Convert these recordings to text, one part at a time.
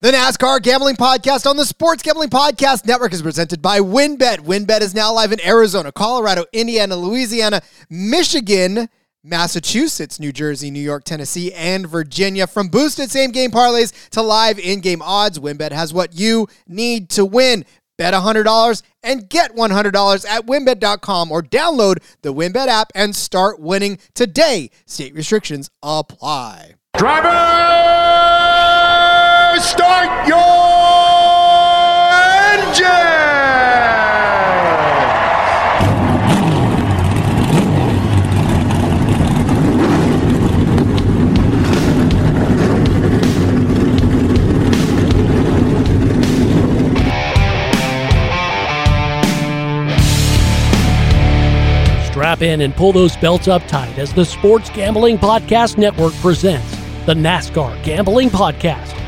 The NASCAR Gambling Podcast on the Sports Gambling Podcast Network is presented by WynnBET. WynnBET is now live in Arizona, Colorado, Indiana, Louisiana, Michigan, Massachusetts, New Jersey, New York, Tennessee, and Virginia. From boosted same game parlays to live in game odds, WynnBET has what you need to win. Bet $100 and get $100 at wynnbet.com or download the WynnBET app and start winning today. State restrictions apply. Driver, start your! Strap in and pull those belts up tight as the Sports Gambling Podcast Network presents the NASCAR Gambling Podcast.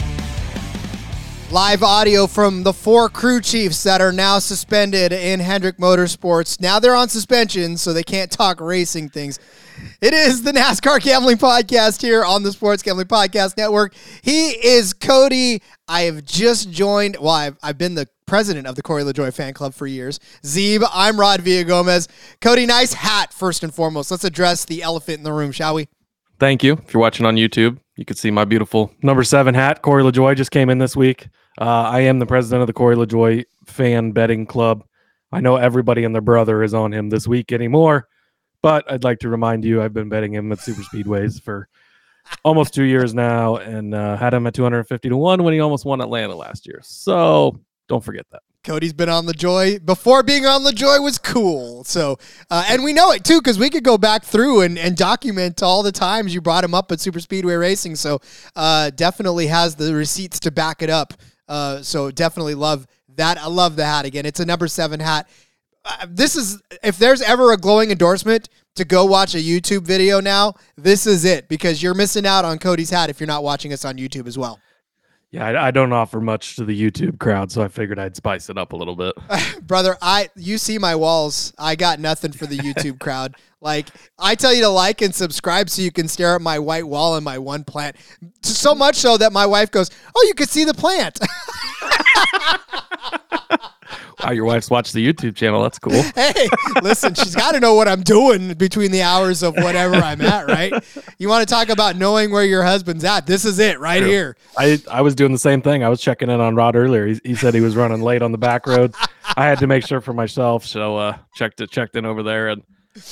Live audio from the four crew chiefs that are now suspended in Hendrick Motorsports. Now they're on suspension, so they can't talk racing things. It is the NASCAR Gambling Podcast here on the Sports Gambling Podcast Network. He is Cody. I have just joined, well, I've, I've been the president of the Corey LaJoie fan club for years. Zeeb, I'm Rod Villagomez. Cody, nice hat, first and foremost. Let's address the elephant in the room, shall we? Thank you. If you're watching on YouTube, you can see my beautiful number seven hat. Corey LaJoie just came in this week. Uh, I am the president of the Corey LaJoie fan betting club. I know everybody and their brother is on him this week anymore, but I'd like to remind you I've been betting him at super speedways for almost two years now and uh, had him at 250 to 1 when he almost won Atlanta last year. So don't forget that. Cody's been on the Joy before being on the Joy was cool. So, uh, and we know it too because we could go back through and, and document all the times you brought him up at Super Speedway Racing. So, uh, definitely has the receipts to back it up. Uh, so, definitely love that. I love the hat again. It's a number seven hat. Uh, this is if there's ever a glowing endorsement to go watch a YouTube video now, this is it because you're missing out on Cody's hat if you're not watching us on YouTube as well. Yeah, I, I don't offer much to the YouTube crowd, so I figured I'd spice it up a little bit. brother i you see my walls. I got nothing for the youtube crowd. Like i tell you to like and subscribe so you can stare at my white wall and my one plant. So much so that my wife goes oh you can see the plant wow, your wife's watched the YouTube channel. That's cool. hey listen she's got to know what i'm doing between the hours of whatever i'm at right you want to talk about knowing where your husband's at this is it right here I, I was doing the same thing. I was checking in on Rod earlier. He, he said he was running late on the back road. I had to make sure for myself, so uh, checked it, checked in over there, and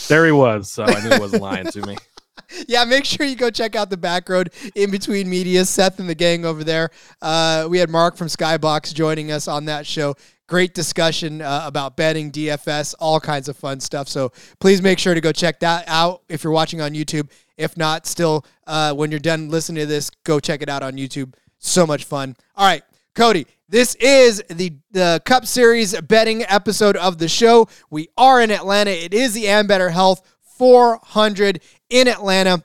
there he was. So I knew he wasn't lying to me. yeah, make sure you go check out the back road in between media. Seth and the gang over there. Uh, we had Mark from Skybox joining us on that show. Great discussion uh, about betting, DFS, all kinds of fun stuff. So please make sure to go check that out if you're watching on YouTube. If not, still, uh, when you're done listening to this, go check it out on YouTube. So much fun. All right, Cody, this is the, the Cup Series betting episode of the show. We are in Atlanta. It is the Ambetter Health 400 in Atlanta.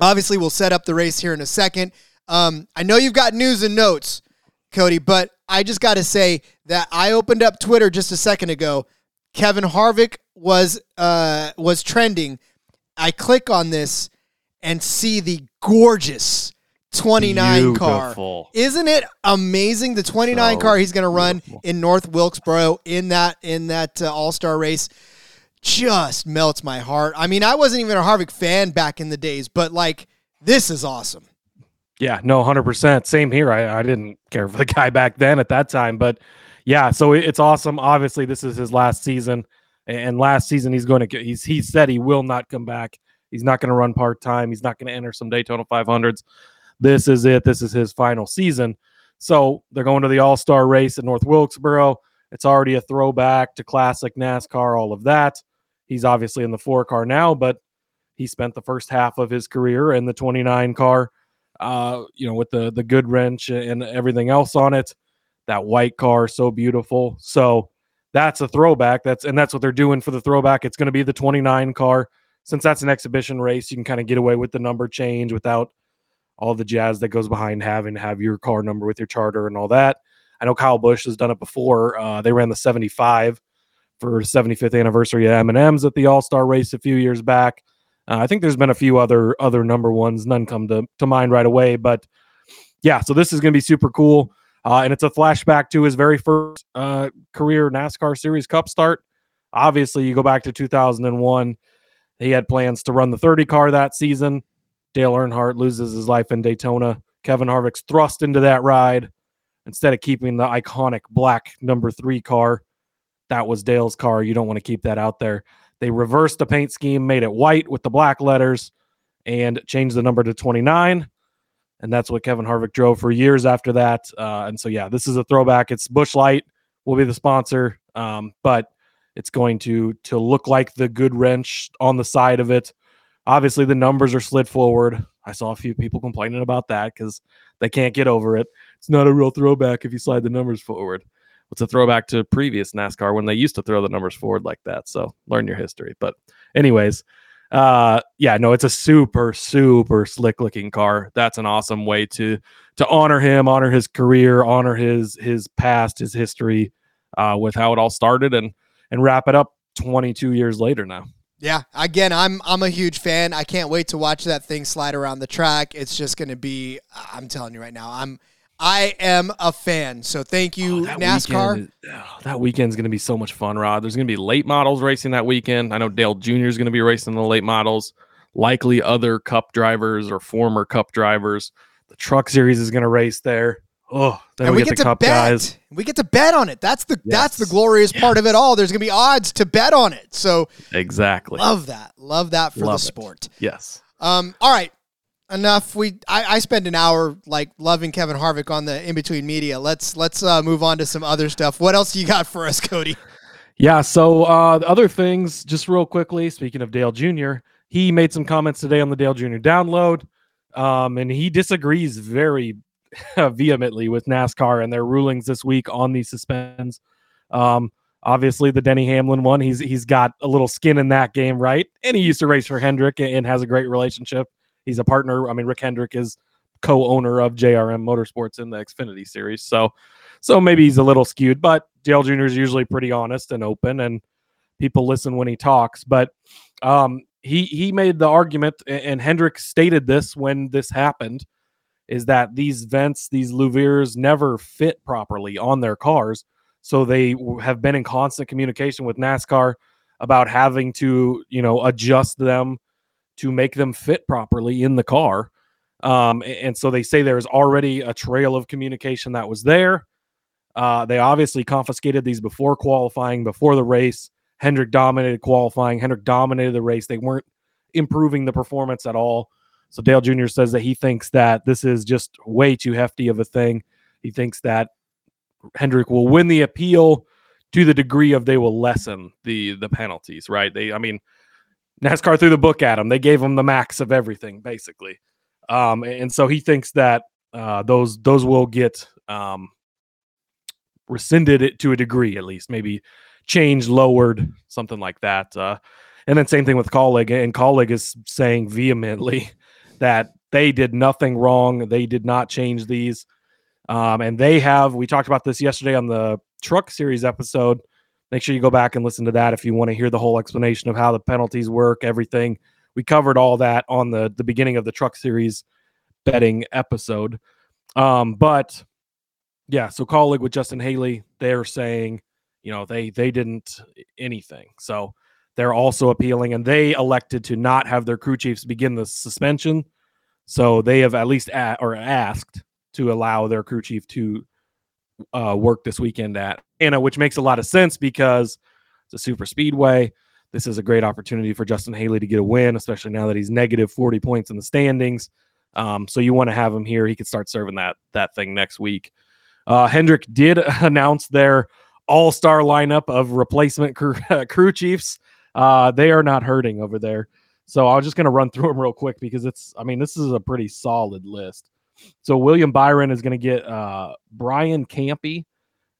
Obviously, we'll set up the race here in a second. Um, I know you've got news and notes, Cody, but I just got to say that I opened up Twitter just a second ago. Kevin Harvick was uh, was trending. I click on this and see the gorgeous 29 car. Isn't it amazing? The 29 So car he's going to run beautiful. in North Wilkesboro in that in that uh, All Star race just melts my heart. I mean, I wasn't even a Harvick fan back in the days, but like this is awesome. Yeah, no, hundred percent. Same here. I, I didn't care for the guy back then at that time, but yeah, so it's awesome. Obviously, this is his last season, and last season he's going to. He's he said he will not come back. He's not going to run part time. He's not going to enter some Daytona 500s. This is it. This is his final season. So they're going to the All Star race at North Wilkesboro. It's already a throwback to classic NASCAR, all of that. He's obviously in the four car now, but he spent the first half of his career in the 29 car, uh, you know, with the the Goodwrench and everything else on it. That white car, so beautiful. So that's a throwback. That's and that's what they're doing for the throwback. It's going to be the 29 car. Since that's an exhibition race, you can kind of get away with the number change without all the jazz that goes behind having to have your car number with your charter and all that. I know Kyle Busch has done it before. Uh, they ran the 75 for 75th anniversary at M&M's at the All Star race a few years back. Uh, I think there's been a few other other number ones. None come to, to mind right away, but yeah. So this is going to be super cool, uh, and it's a flashback to his very first uh, career NASCAR Series Cup start. Obviously, you go back to 2001. He had plans to run the 30 car that season. Dale Earnhardt loses his life in Daytona. Kevin Harvick's thrust into that ride instead of keeping the iconic black number three car. That was Dale's car. You don't want to keep that out there. They reversed the paint scheme, made it white with the black letters, and changed the number to 29. And that's what Kevin Harvick drove for years after that. Uh, and so, yeah, this is a throwback. It's Busch Light will be the sponsor, um, but it's going to to look like the Goodwrench on the side of it. Obviously, the numbers are slid forward. I saw a few people complaining about that because they can't get over it. It's not a real throwback if you slide the numbers forward. It's a throwback to previous NASCAR when they used to throw the numbers forward like that. So learn your history. But, anyways, uh, yeah, no, it's a super, super slick looking car. That's an awesome way to to honor him, honor his career, honor his his past, his history, uh, with how it all started, and and wrap it up 22 years later now. Yeah, again, I'm I'm a huge fan. I can't wait to watch that thing slide around the track. It's just going to be I'm telling you right now. I'm I am a fan. So thank you, oh, that NASCAR. Weekend is, oh, that weekend's going to be so much fun, Rod. There's going to be late models racing that weekend. I know Dale Jr. is going to be racing the late models. Likely other Cup drivers or former Cup drivers. The Truck Series is going to race there. Oh, then and we, we get, get, to Cup bet. guys. We get to bet on it. That's the yes. that's the glorious yes. part of it all. There's going to be odds to bet on it. So exactly, love that. Love that for love the sport. It. Yes. Um. All right enough. We I, I spent an hour like loving Kevin Harvick on the in between media. Let's let's uh, move on to some other stuff. What else you got for us, Cody? Yeah. So uh, other things, just real quickly. Speaking of Dale Jr., he made some comments today on the Dale Jr. download, um, and he disagrees very vehemently with NASCAR and their rulings this week on these suspends. Um, obviously, the Denny Hamlin one, he's he's got a little skin in that game, right? And he used to race for Hendrick and has a great relationship He's a partner. I mean, Rick Hendrick is co-owner of JRM Motorsports in the Xfinity series. So, so maybe he's a little skewed, but Dale Jr. is usually pretty honest and open, and people listen when he talks. But um, he he made the argument, and Hendrick stated this when this happened, is that these vents, these louvers, never fit properly on their cars. So they have been in constant communication with NASCAR about having to, you know, adjust them to make them fit properly in the car. Um, and so they say there's already a trail of communication that was there. Uh, they obviously confiscated these before qualifying, before the race. Hendrick dominated qualifying. Hendrick dominated the race. They weren't improving the performance at all. So Dale Jr. says that he thinks that this is just way too hefty of a thing. He thinks that Hendrick will win the appeal to the degree of they will lessen the the penalties. Right? They, I mean, NASCAR threw the book at him. They gave him the max of everything, basically. Um, and so he thinks that uh, those those will get um, rescinded it to a degree, at least, maybe changed, lowered, something like that. Uh, and then same thing with Kaulig, and Kaulig is saying vehemently that they did nothing wrong. They did not change these, um, and they have. We talked about this yesterday on the Truck Series episode Make sure you go back and listen to that if you want to hear the whole explanation of how the penalties work, everything. We covered all that on the the beginning of the truck series betting episode. Um, but yeah, so Kaulig with Justin Haley, they're saying, you know, they they didn't anything. So they're also appealing and they elected to not have their crew chiefs begin the suspension. So they have at least at, or asked to allow their crew chief to uh, work this weekend at Anna, which makes a lot of sense because it's a super speedway. This is a great opportunity for Justin Haley to get a win, especially now that he's negative 40 points in the standings. Um, so you want to have him here. He could start serving that that thing next week. Uh, Hendrick did announce their all-star lineup of replacement crew, crew chiefs. Uh, they are not hurting over there. So I was just going to run through them real quick because it's, I mean, this is a pretty solid list. So William Byron is going to get uh, Brian Campe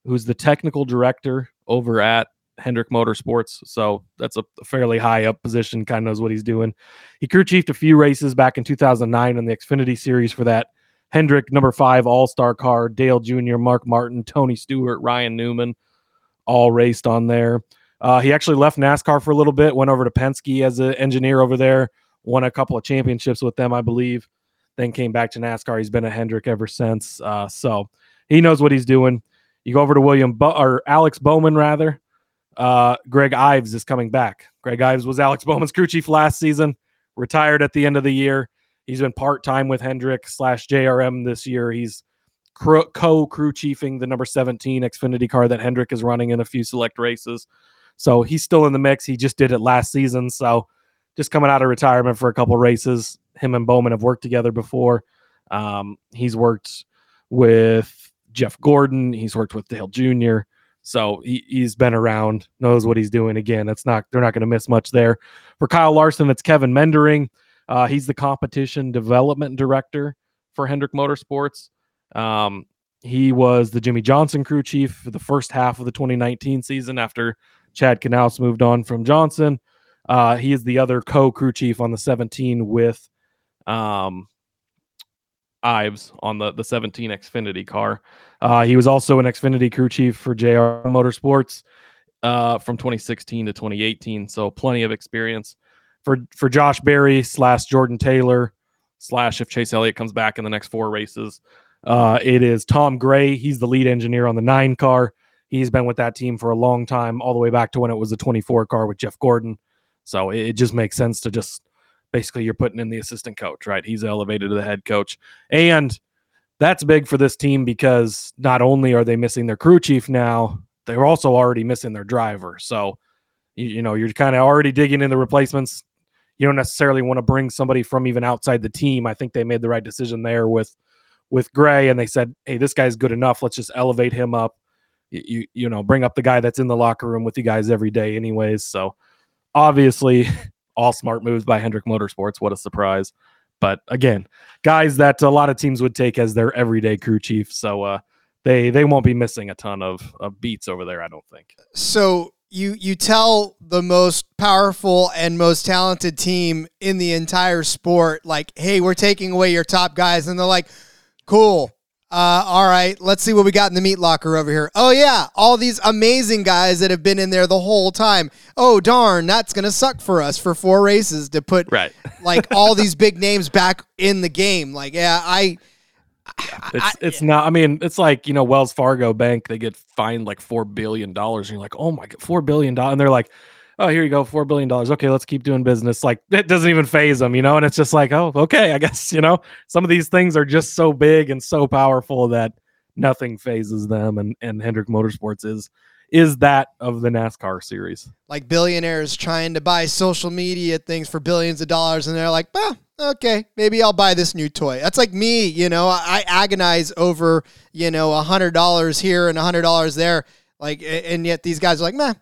who's the technical director over at Hendrick Motorsports. So that's a fairly high up position, kind of knows what he's doing. He crew chiefed a few races back in 2009 in the Xfinity Series for that Hendrick number five All Star car, Dale Jr., Mark Martin, Tony Stewart, Ryan Newman, all raced on there. Uh, he actually left NASCAR for a little bit, went over to Penske as an engineer over there, won a couple of championships with them, I believe. Then came back to NASCAR. He's been a Hendrick ever since. Uh, so he knows what he's doing. You go over to William Bo- or Alex Bowman rather. Uh, Greg Ives is coming back. Greg Ives was Alex Bowman's crew chief last season, retired at the end of the year. He's been part time with Hendrick slash JRM this year. He's co crew chiefing the number 17 Xfinity car that Hendrick is running in a few select races. So he's still in the mix. He just did it last season. So just coming out of retirement for a couple races. Him and Bowman have worked together before. Um, he's worked with Jeff Gordon. He's worked with Dale Jr. So he, he's been around, knows what he's doing. Again, it's not they're not going to miss much there. For Kyle Larson, it's Kevin Meendering. Uh, he's the competition development director for Hendrick Motorsports. Um, he was the Jimmie Johnson crew chief for the first half of the 2019 season after Chad Knaus moved on from Johnson. Uh, he is the other co crew chief on the 17 with um, Ives on the, the 17 Xfinity car. Uh, he was also an Xfinity crew chief for JR Motorsports uh, from 2016 to 2018. So plenty of experience for for Josh Berry slash Jordan Taylor slash if Chase Elliott comes back in the next four races. Uh, it is Tom Gray. He's the lead engineer on the nine car. He's been with that team for a long time, all the way back to when it was a 24 car with Jeff Gordon. So it, it just makes sense to just basically you're putting in the assistant coach, right? He's elevated to the head coach. And that's big for this team because not only are they missing their crew chief now, they're also already missing their driver. So, you, you know, you're kind of already digging in the replacements. You don't necessarily want to bring somebody from even outside the team. I think they made the right decision there with with Gray, and they said, "Hey, this guy's good enough. Let's just elevate him up. You you, you know, bring up the guy that's in the locker room with you guys every day, anyways." So, obviously, all smart moves by Hendrick Motorsports. What a surprise! But again, guys that a lot of teams would take as their everyday crew chief. So uh, they they won't be missing a ton of, of beats over there, I don't think. So you you tell the most powerful and most talented team in the entire sport, like, hey, we're taking away your top guys, and they're like, cool. Uh, all right, let's see what we got in the meat locker over here. Oh yeah, all these amazing guys that have been in there the whole time. Oh darn, that's gonna suck for us for four races to put right. like all these big names back in the game. Like yeah, I. It's I, it's not. I mean, it's like you know Wells Fargo Bank. They get fined like four billion dollars, and you're like, oh my god, four billion dollars, and they're like, oh, here you go, four billion dollars. Okay, let's keep doing business. Like it doesn't even faze them, you know. And it's just like, oh, okay, I guess you know some of these things are just so big and so powerful that nothing phases them. And and Hendrick Motorsports is is that of the NASCAR series. Like billionaires trying to buy social media things for billions of dollars, and they're like, well, okay, maybe I'll buy this new toy. That's like me, you know. I agonize over, you know, a hundred dollars here and a hundred dollars there. Like, and yet these guys are like, meh, yeah,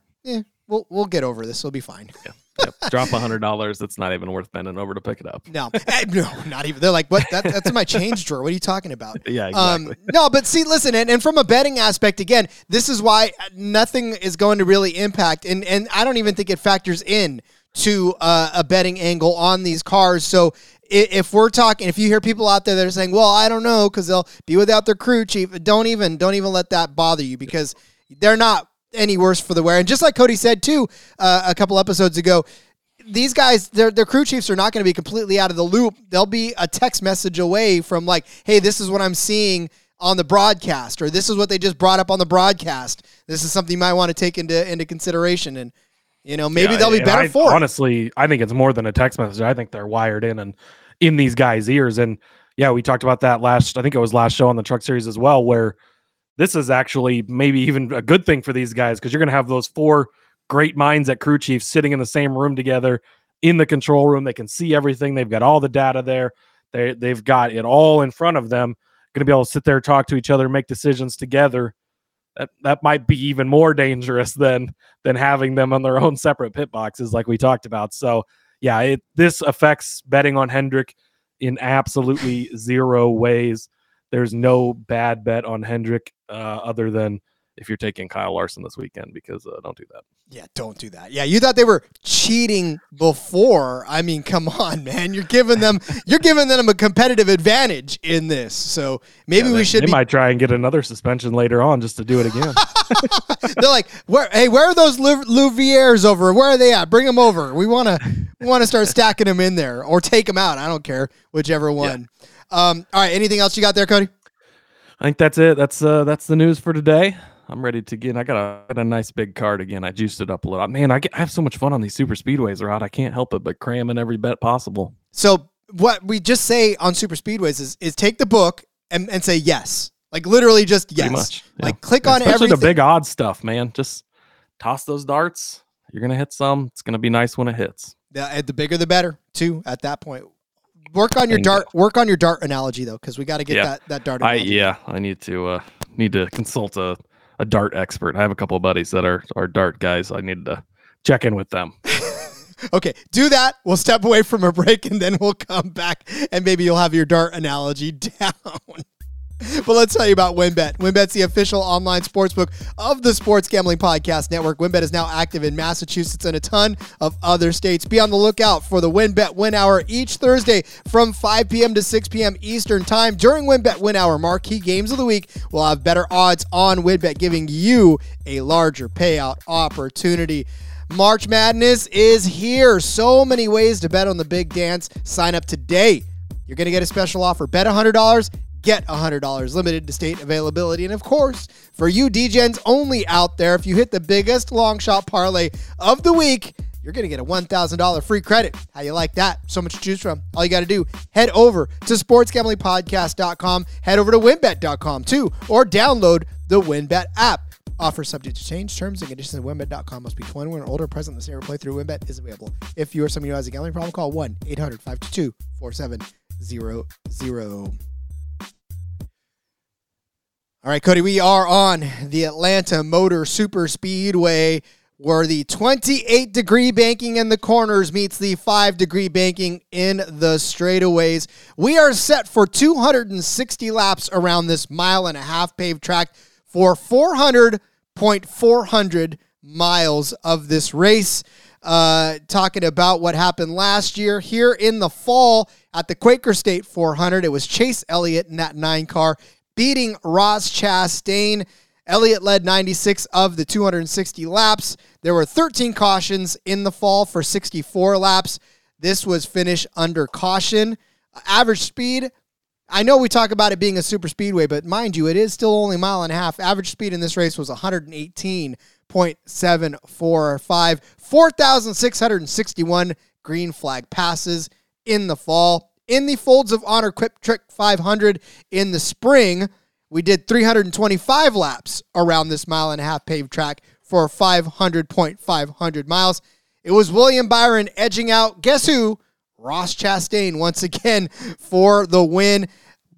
we'll we'll get over this. We'll be fine. Yeah. Yep. Drop a hundred dollars. That's not even worth bending over to pick it up. No, eh, no, not even. They're like, what? That, that's in my change drawer. What are you talking about? Yeah, exactly. Um, no, but see, listen, and, and from a betting aspect, again, this is why nothing is going to really impact, and and I don't even think it factors in to uh, a betting angle on these cars. So if we're talking, if you hear people out there that are saying, "Well, I don't know," because they'll be without their crew chief, don't even don't even let that bother you because they're not any worse for the wear. And just like Cody said too, uh, a couple episodes ago, these guys, their their crew chiefs are not going to be completely out of the loop. They'll be a text message away from like, "Hey, this is what I'm seeing." on the broadcast or this is what they just brought up on the broadcast this is something you might want to take into into consideration and you know maybe yeah, they'll be better I, for honestly i think it's more than a text message i think they're wired in and in these guys ears and yeah we talked about that last i think it was last show on the truck series as well where this is actually maybe even a good thing for these guys because you're going to have those four great minds at crew chief sitting in the same room together in the control room. They can see everything. They've got all the data there. They they've got it all in front of them. Going to be able to sit there, talk to each other, make decisions together. That that might be even more dangerous than than having them on their own separate pit boxes, like we talked about. So yeah, it this affects betting on Hendrick in absolutely zero ways. There's no bad bet on Hendrick uh, other than if you're taking Kyle Larson this weekend because uh, don't do that. Yeah, don't do that. Yeah, you thought they were cheating before. I mean, come on, man. You're giving them you're giving them a competitive advantage in this. So maybe Yeah, we they, should They be might try and get another suspension later on just to do it again. They're like, where? Hey, where are those louvers over? Where are they at? Bring them over. We want to, we want to start stacking them in there, or take them out. I don't care, whichever one. Um, all right. Anything else you got there, Cody? I think that's it. That's uh that's the news for today. I'm ready to get. I got a, got a nice big card again. I juiced it up a little. Man, I, get, I have so much fun on these super speedways, Rod. I can't help it but cram in every bet possible. So what we just say on super speedways is, is take the book and, and say yes, like literally just yes. Much. yeah. Like click on Especially everything. the big odd stuff, man. Just toss those darts. You're gonna hit some. It's gonna be nice when it hits. Yeah, the bigger the better, too. At that point, work on your dart. Work on your dart analogy though, because we got to get Yeah. that that dart. I yeah. I need to uh need to consult a, a dart expert. I have a couple of buddies that are are dart guys. I need to check in with them. Okay, do that. We'll step away from a break and then we'll come back and maybe you'll have your dart analogy down. But let's tell you about WynnBET. WynnBET's the official online sportsbook of the Sports Gambling Podcast Network. WynnBET is now active in Massachusetts and a ton of other states. Be on the lookout for the WynnBET Win Hour each Thursday from 5 p.m. to 6 p.m. Eastern Time. During WynnBET Win Hour, marquee games of the week will have better odds on WynnBET, giving you a larger payout opportunity. March Madness is here. So many ways to bet on the big dance. Sign up today. You're going to get a special offer. Bet $100, get $100. Limited to state availability. And of course, for you DGens only out there, if you hit the biggest long shot parlay of the week, you're going to get a $1,000 free credit. How you like that? So much to choose from. All you got to do, head over to sportsgamblingpodcast.com, head over to wynnbet.com too, or download the WynnBET app. Offer subject to change. Terms and conditions at wynnbet.com must be 21 or older. Present state where playthrough WynnBET is available. If you or somebody who has a gambling problem, call 1 800 522 4700. All right, Cody, we are on the Atlanta Motor Super Speedway where the 28 degree banking in the corners meets the 5 degree banking in the straightaways. We are set for 260 laps around this mile and a half paved track for 400.400 miles of this race. Uh, talking about what happened last year here in the fall at the Quaker State 400. It was Chase Elliott in that nine car beating Ross Chastain. Elliott led 96 of the 260 laps. There were 13 cautions in the fall for 64 laps. This was finished under caution. Average speed, I know we talk about it being a super speedway, but mind you, it is still only a mile and a half. Average speed in this race was 118.745, 4,661 green flag passes in the fall. In the Folds of Honor QuikTrip 500 in the spring, we did 325 laps around this mile and a half paved track for 500.500 miles. It was William Byron edging out, guess who? Ross Chastain once again for the win.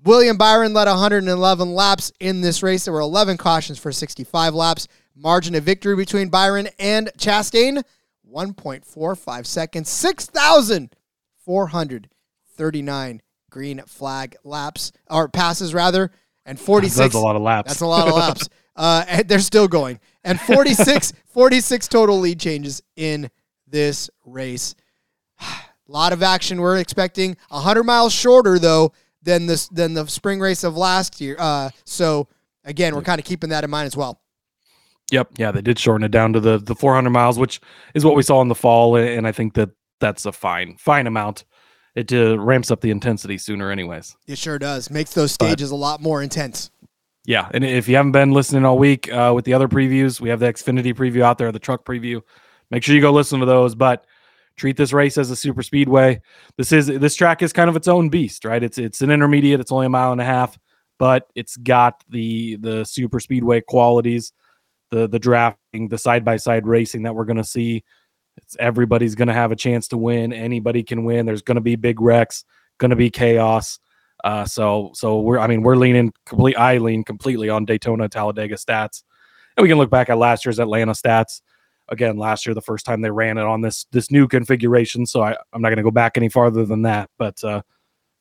William Byron led 111 laps in this race. There were 11 cautions for 65 laps. Margin of victory between Byron and Chastain 1.45 seconds, 6,439 green flag laps or passes rather, and 46. That's a lot of laps. That's a lot of laps. uh, and they're still going. And 46, 46 total lead changes in this race. A lot of action. We're expecting 100 miles shorter though than this than the spring race of last year. Uh, so again, we're kind of keeping that in mind as well. Yep. Yeah, they did shorten it down to the the 400 miles, which is what we saw in the fall, and I think that that's a fine fine amount. It uh, ramps up the intensity sooner, anyways. It sure does. Makes those stages a lot more intense. Yeah, and if you haven't been listening all week uh, with the other previews, we have the Xfinity preview out there, the truck preview. Make sure you go listen to those. But treat this race as a super speedway. This is this track is kind of its own beast, right? It's it's an intermediate. It's only a mile and a half, but it's got the the super speedway qualities, the the drafting, the side by side racing that we're going to see. It's everybody's going to have a chance to win. Anybody can win. There's going to be big wrecks, going to be chaos. Uh, so so we're I mean we're leaning complete. I lean completely on Daytona Talladega stats, and we can look back at last year's Atlanta stats. Again, last year the first time they ran it on this this new configuration. So I, I'm not going to go back any farther than that. But uh,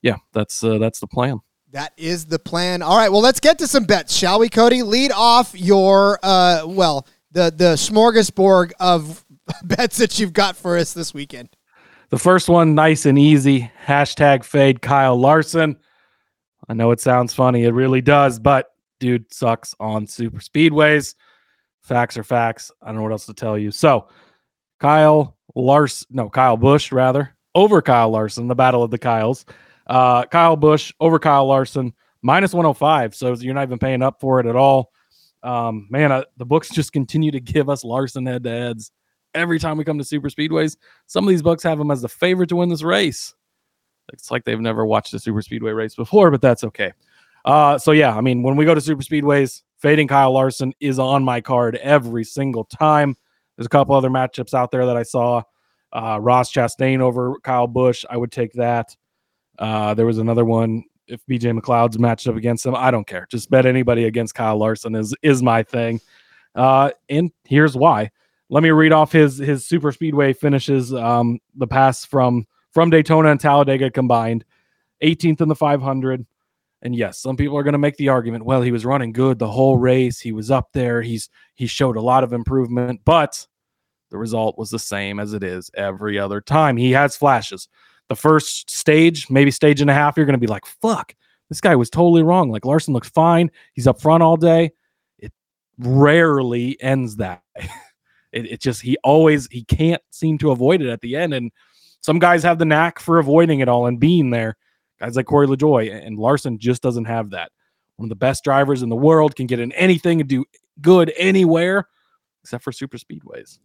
yeah, that's uh, that's the plan. That is the plan. All right, well, let's get to some bets, shall we, Cody? Lead off your uh, well, the the smorgasbord of bets that you've got for us this weekend. The first one, nice and easy. Hashtag fade Kyle Larson. I know it sounds funny. It really does, but dude sucks on super speedways. Facts are facts. I don't know what else to tell you. So, Kyle Larson, no, Kyle Busch, rather, over Kyle Larson, the battle of the Kyles. Uh, Kyle Busch over Kyle Larson, minus 105. So, you're not even paying up for it at all. Um, man, the books just continue to give us Larson head to heads every time we come to super speedways. Some of these books have him as the favorite to win this race. It's like they've never watched a super speedway race before, but that's okay. Uh, so yeah, I mean, when we go to super speedways, fading Kyle Larson is on my card every single time. There's a couple other matchups out there that I saw. Uh, Ross Chastain over Kyle Busch, I would take that. Uh, there was another one. If BJ McLeod's matched up against him, I don't care. Just bet anybody against Kyle Larson is is my thing. Uh, and here's why. Let me read off his his super speedway finishes. Um, the pass from from Daytona and Talladega combined, 18th in the 500. And yes, some people are going to make the argument, well, he was running good the whole race. He was up there. He's he showed a lot of improvement, but the result was the same as it is every other time. He has flashes. The first stage, maybe stage and a half, you're going to be like, fuck, this guy was totally wrong. Like Larson looks fine. He's up front all day. It rarely ends that. it, it just, he always, he can't seem to avoid it at the end. And some guys have the knack for avoiding it all and being there. Guys like Corey LaJoie and Larson just doesn't have that. One of the best drivers in the world can get in anything and do good anywhere except for super speedways.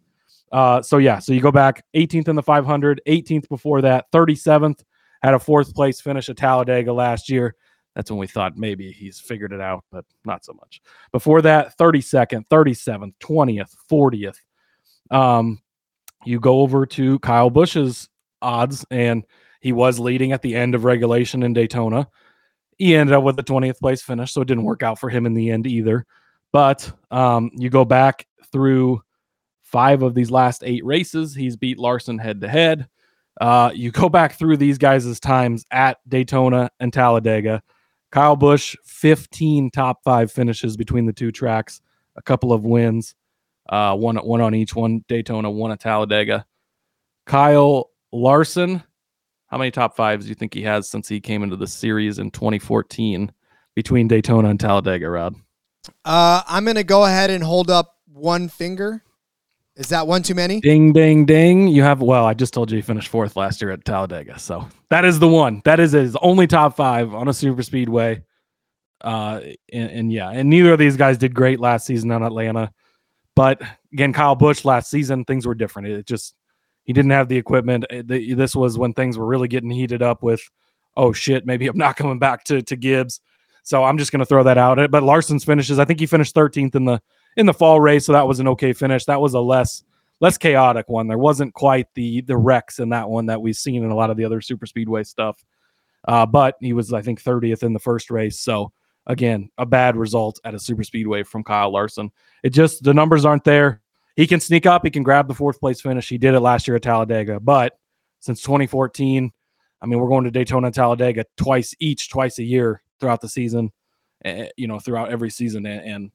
Uh, so yeah, so you go back 18th in the 500, 18th before that, 37th had a fourth place finish at Talladega last year. That's when we thought maybe he's figured it out, but not so much. Before that, 32nd, 37th, 20th, 40th. Um, you go over to Kyle Busch's odds, and he was leading at the end of regulation in Daytona. He ended up with a 20th place finish, so it didn't work out for him in the end either. But um, you go back through five of these last eight races, he's beat Larson head to head. Uh, you go back through these guys' times at Daytona and Talladega. Kyle Busch, 15 top five finishes between the two tracks, a couple of wins, uh, one one on each one Daytona, one at Talladega. Kyle Larson, how many top fives do you think he has since he came into the series in 2014 between Daytona and Talladega, Rod? Uh, I'm going to go ahead and hold up one finger. Is that one too many? Ding, ding, ding. You have, well, I just told you he finished fourth last year at Talladega. So that is the one. That is his only top five on a super speedway. Uh, and, and yeah, and neither of these guys did great last season on Atlanta. But again, Kyle Busch last season, things were different. It just, he didn't have the equipment. Uh, this was when things were really getting heated up with, oh shit, maybe I'm not coming back to, to Gibbs. So I'm just going to throw that out. But Larson's finishes, I think he finished 13th in the in the fall race, so that was an okay finish. That was a less less chaotic one. There wasn't quite the the wrecks in that one that we've seen in a lot of the other super speedway stuff. Uh, but he was, I think, 30th in the first race. So again, a bad result at a super speedway from Kyle Larson. It just the numbers aren't there. He can sneak up. He can grab the fourth place finish. He did it last year at Talladega, but since 2014, I mean, we're going to Daytona and Talladega twice each, twice a year throughout the season. Uh, you know, throughout every season, and,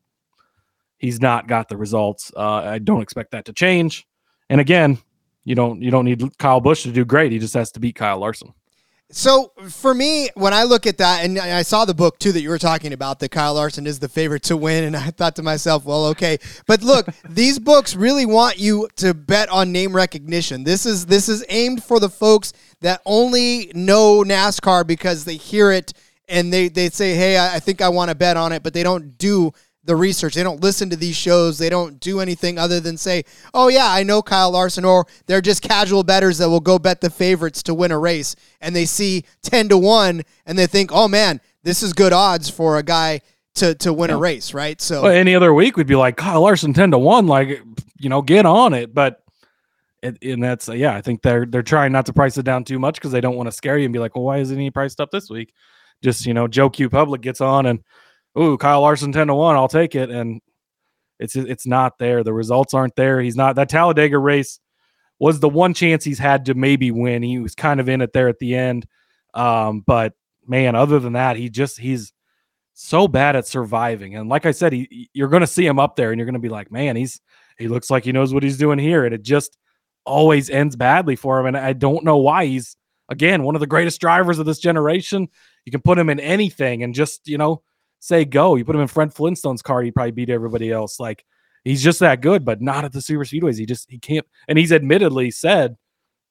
he's not got the results. Uh, I don't expect that to change. And again, you don't you don't need Kyle Busch to do great. He just has to beat Kyle Larson. So for me, when I look at that, and I saw the book too that you were talking about, that Kyle Larson is the favorite to win, and I thought to myself, well, okay, but look, these books really want you to bet on name recognition. This is this is aimed for the folks that only know NASCAR because they hear it and they they say, hey, I, I think I want to bet on it, but they don't do the research. They don't listen to these shows. They don't do anything other than say, "Oh yeah, I know Kyle Larson," or they're just casual bettors that will go bet the favorites to win a race, and they see ten to one, and they think, "Oh man, this is good odds for a guy to to win yeah. a race." Right? So well, any other week would be like Kyle Larson ten to one, like you know, get on it, but. And that's yeah, I think they're they're trying not to price it down too much because they don't want to scare you and be like, well, why isn't he priced up this week? Just you know, Joe Q Public gets on and ooh, Kyle Larson 10 to 1, I'll take it. And it's it's not there. The results aren't there. He's not that Talladega race was the one chance he's had to maybe win. He was kind of in it there at the end. Um, but man, other than that, he just he's so bad at surviving. And like I said, he, you're to see him up there, and you're to be like, man, he's he looks like he knows what he's doing here, and it just always ends badly for him. And I don't know why he's again one of the greatest drivers of this generation. You can put him in anything and just you know say go. You put him in Fred Flintstone's car, he probably beat everybody else. Like he's just that good, but not at the super speedways. He just he can't. And he's admittedly said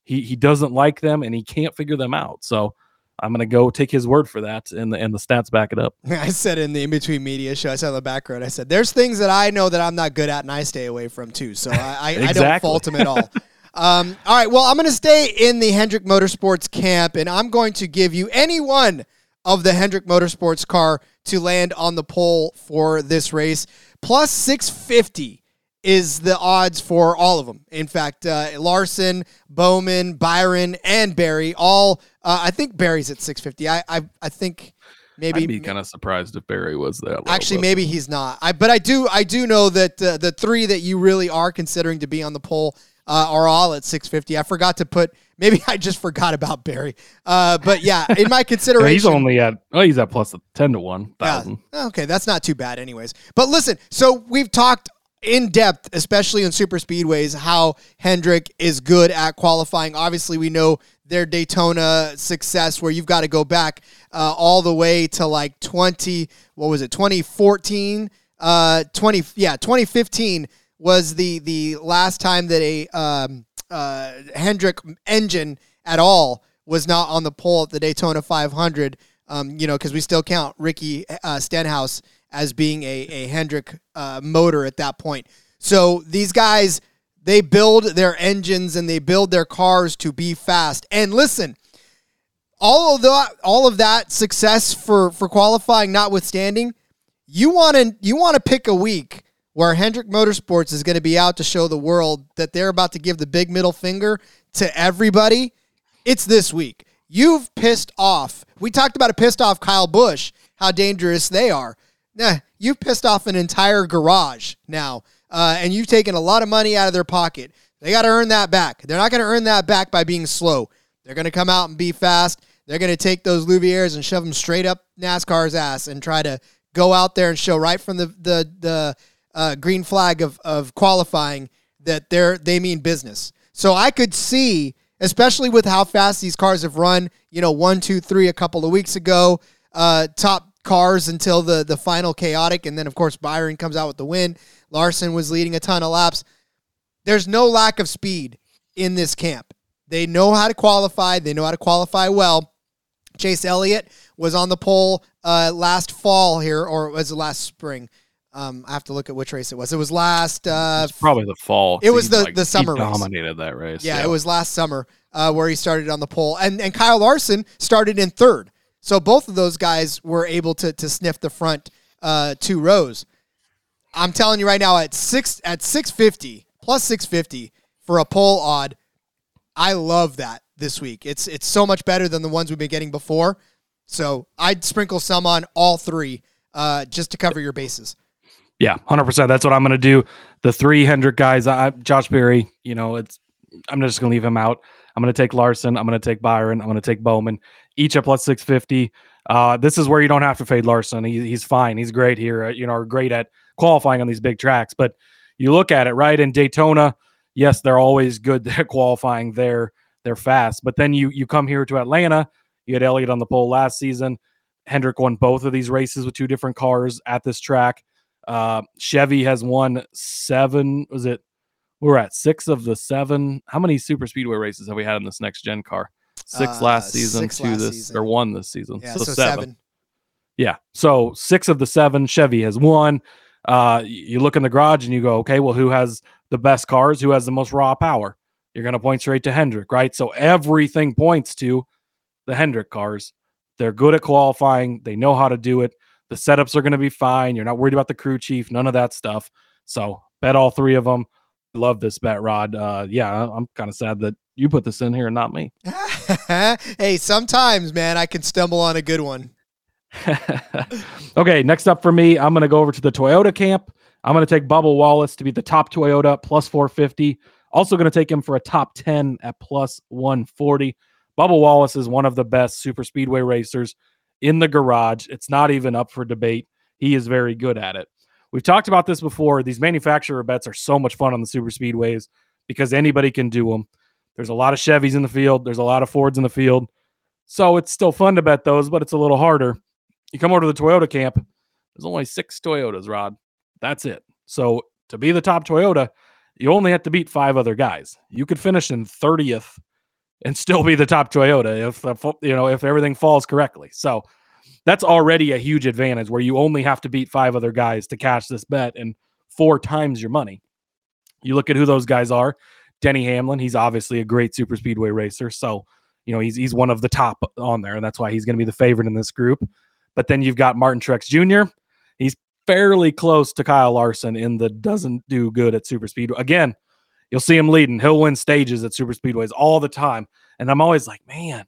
he he doesn't like them and he can't figure them out. So I'm gonna go take his word for that, and the and the stats back it up. I said in the in between media show, I said on the background, I said there's things that I know that I'm not good at, and I stay away from too. So I I, exactly. I don't fault him at all. um, all right, well I'm gonna stay in the Hendrick Motorsports camp, and I'm going to give you any one of the Hendrick Motorsports car to land on the pole for this race, plus 650 is the odds for all of them. In fact, uh, Larson, Bowman, Byron, and Berry all. Uh, I think Berry's at 650. I I, I think maybe I'd be kind of surprised if Berry was that. Actually but- maybe he's not. I but I do I do know that uh, the three that you really are considering to be on the pole uh, are all at 650. I forgot to put. Maybe I just forgot about Berry. Uh, but yeah, in my Yeah, consideration, he's only at oh he's at plus ten to one yeah. Okay, that's not too bad, anyways. But listen, so we've talked in depth, especially in super speedways, how Hendrick is good at qualifying. Obviously, we know their Daytona success, where you've got to go back uh, all the way to like twenty. What was it? Twenty fourteen. Uh, twenty. Yeah, twenty fifteen was the the last time that a um, uh, Hendrick engine at all was not on the pole at the Daytona 500. Um, you know, because we still count Ricky uh, Stenhouse as being a, a Hendrick uh, motor at that point. So these guys, they build their engines and they build their cars to be fast. And listen, all of that, all of that success for for qualifying notwithstanding, you want to you want to pick a week where Hendrick Motorsports is going to be out to show the world that they're about to give the big middle finger to everybody. It's this week. You've pissed off. We talked about a pissed off Kyle Busch, how dangerous they are. Nah, you've pissed off an entire garage now, uh, and you've taken a lot of money out of their pocket. They got to earn that back. They're not going to earn that back by being slow. They're going to come out and be fast. They're going to take those louvers and shove them straight up NASCAR's ass and try to go out there and show right from the the the uh, green flag of of qualifying that they're they mean business. So I could see, especially with how fast these cars have run, you know, one, two, three a couple of weeks ago, uh, top cars until the the final chaotic, and then of course Byron comes out with the win. Larson was leading a ton of laps. There's no lack of speed in this camp. They know how to qualify. They know how to qualify well. Chase Elliott was on the pole uh, last fall here, or was it last spring? Um, I have to look at which race it was. It was last. Uh, It's probably the fall. it was He, the- the he summer race. dominated that race. yeah, it was last summer uh, where he started on the pole, and and Kyle Larson started in third. So both of those guys were able to to sniff the front uh, two rows. I'm telling you right now, at six at six fifty plus six fifty for a pole odd, I love that this week. It's it's so much better than the ones we've been getting before. So I'd sprinkle some on all three uh, just to cover your bases. Yeah, hundred percent. That's what I'm gonna do. The three Hendrick guys, I, Josh Berry. You know, it's. I'm just gonna leave him out. I'm gonna take Larson. I'm gonna take Byron. I'm gonna take Bowman. Each at plus six fifty. Uh, this is where you don't have to fade Larson. He, he's fine. He's great here. uh, You know, great at qualifying on these big tracks. But you look at it right in Daytona. Yes, they're always good at qualifying. They're they're fast. But then you you come here to Atlanta. You had Elliott on the pole last season. Hendrick won both of these races with two different cars at this track. Uh, Chevy has won seven. Was it? We're at six of the seven. How many super speedway races have we had in this next gen car? Six Uh, last season, six two last this season. or one this season. Yeah, so, so, seven. seven. Yeah. So six of the seven Chevy has won. Uh, you look in the garage and you go, okay, well, who has the best cars? Who has the most raw power? You're going to point straight to Hendrick, right? So everything points to the Hendrick cars. They're good at qualifying. They know how to do it. The setups are going to be fine. You're not worried about the crew chief, none of that stuff. So bet all three of them. Love this bet, Rod. Uh, yeah, I'm kind of sad that you put this in here and not me. hey, sometimes, man, I can stumble on a good one. okay, next up for me, I'm going to go over to the Toyota camp. I'm going to take Bubba Wallace to be the top Toyota plus 450. Also going to take him for a top 10 at plus 140. Bubba Wallace is one of the best super speedway racers in the garage. It's not even up for debate. He is very good at it. We've talked about this before. These manufacturer bets are so much fun on the super speedways because anybody can do them. There's a lot of Chevys in the field, there's a lot of Fords in the field. So it's still fun to bet those, but it's a little harder. You come over to the Toyota camp, there's only six Toyotas, Rod. That's it. So to be the top Toyota, you only have to beat five other guys. You could finish in 30th and still be the top Toyota if you know if everything falls correctly. So that's already a huge advantage where you only have to beat five other guys to cash this bet and four times your money. You look at who those guys are. Denny Hamlin, he's obviously a great super speedway racer. So, you know, he's he's one of the top on there, and that's why he's going to be the favorite in this group. But then you've got Martin Truex Jr. He's fairly close to Kyle Larson in the doesn't do good at super speed. Again, you'll see him leading. He'll win stages at super speedways all the time. And I'm always like, man,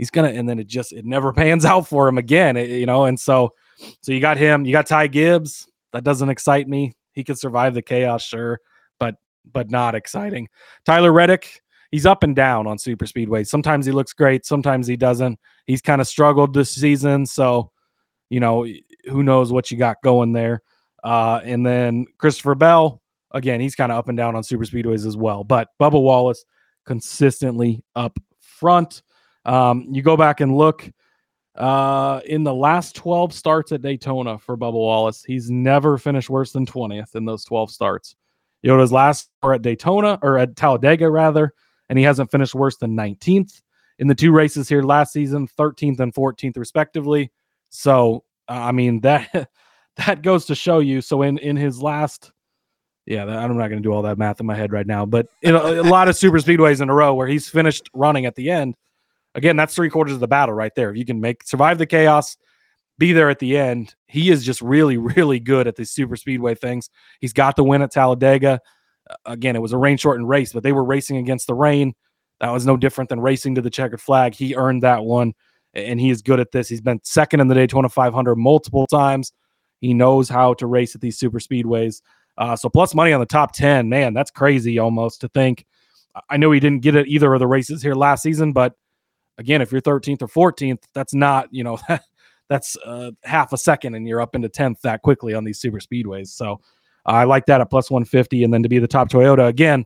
he's gonna and then it just it never pans out for him again it, you know? And so so you got him you got ty gibbs. That doesn't excite me. He could survive the chaos sure but but not exciting. Tyler reddick he's up and down on super speedway sometimes he looks great sometimes he doesn't. He's kind of struggled this season so you know who knows what you got going there. Uh and then christopher bell again he's kind of up and down on super speedways as well but bubba wallace consistently up front um, you go back and look uh, in the last 12 starts at Daytona for Bubba Wallace, he's never finished worse than 20th in those 12 starts. Yoda's last or at Daytona or at Talladega rather, and he hasn't finished worse than 19th in the two races here last season, 13th and 14th respectively. So uh, I mean that that goes to show you. So in in his last, yeah, I'm not going to do all that math in my head right now, but in a, a lot of super speedways in a row where he's finished running at the end, again, that's three quarters of the battle right there. If you can make survive the chaos, be there at the end, he is just really, really good at these super speedway things. He's got the win at Talladega. Again, it was a rain shortened race, but they were racing against the rain. That was no different than racing to the checkered flag. He earned that one, and he is good at this. He's been second in the Daytona 500 multiple times. He knows how to race at these super speedways. Uh, so plus money on the top 10, man, that's crazy almost to think. I know he didn't get it either of the races here last season, but again, if you're 13th or 14th, that's not, you know, that's uh, half a second and you're up into 10th that quickly on these super speedways. So I like that at plus 150. And then to be the top Toyota, again,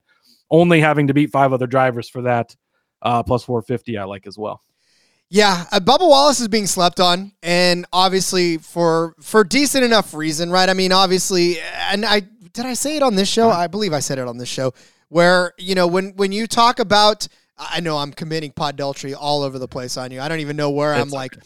only having to beat five other drivers for that, uh, plus 450, I like as well. Yeah, uh, Bubba Wallace is being slept on, and obviously for for decent enough reason, right? I mean, obviously, and I did I say it on this show? I believe I said it on this show, where you know when when you talk about I know I'm committing podultry all over the place on you. I don't even know where I'm like.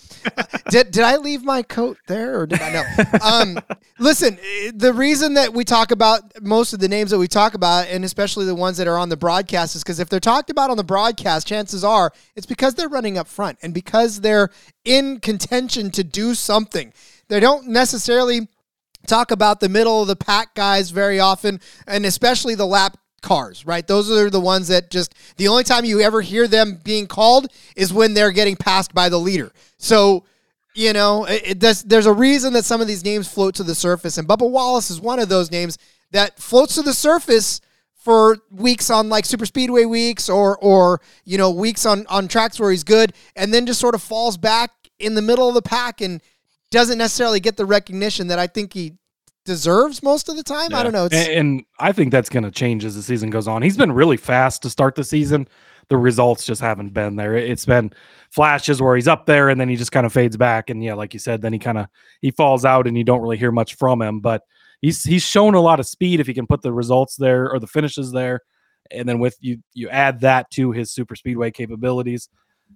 did did I leave my coat there or did I know? um, listen, the reason that we talk about most of the names that we talk about, and especially the ones that are on the broadcast, is because if they're talked about on the broadcast, chances are it's because they're running up front and because they're in contention to do something. They don't necessarily talk about the middle of the pack guys very often, and especially the lap cars, right? Those are the ones that just the only time you ever hear them being called is when they're getting passed by the leader. So, you know, it, it there's a reason that some of these names float to the surface, and Bubba Wallace is one of those names that floats to the surface for weeks on like super speedway weeks or or you know weeks on on tracks where he's good and then just sort of falls back in the middle of the pack and doesn't necessarily get the recognition that I think he deserves most of the time. Yeah. I don't know. And, and, I think that's going to change as the season goes on. He's been really fast to start the season. The results just haven't been there. It's been flashes where he's up there and then he just kind of fades back. And yeah, like you said, then he kind of he falls out and you don't really hear much from him. But he's he's shown a lot of speed if he can put the results there or the finishes there. And then with you you add that to his super speedway capabilities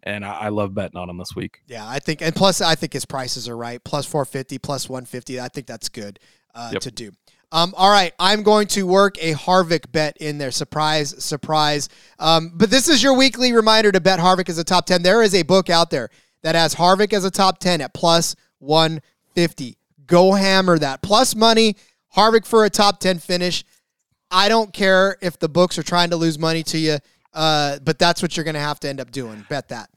and I, I, love betting on him this week. Yeah, I think, and plus, I think his prices are right. Plus 450, plus 150. I think that's good uh, yep. to do. Um, all right, I'm going to work a Harvick bet in there. Surprise, surprise. Um, but this is your weekly reminder to bet Harvick as a top 10. There is a book out there that has Harvick as a top 10 at plus 150. Go hammer that. Plus money, Harvick for a top 10 finish. I don't care if the books are trying to lose money to you, uh, but that's what you're going to have to end up doing. Bet that.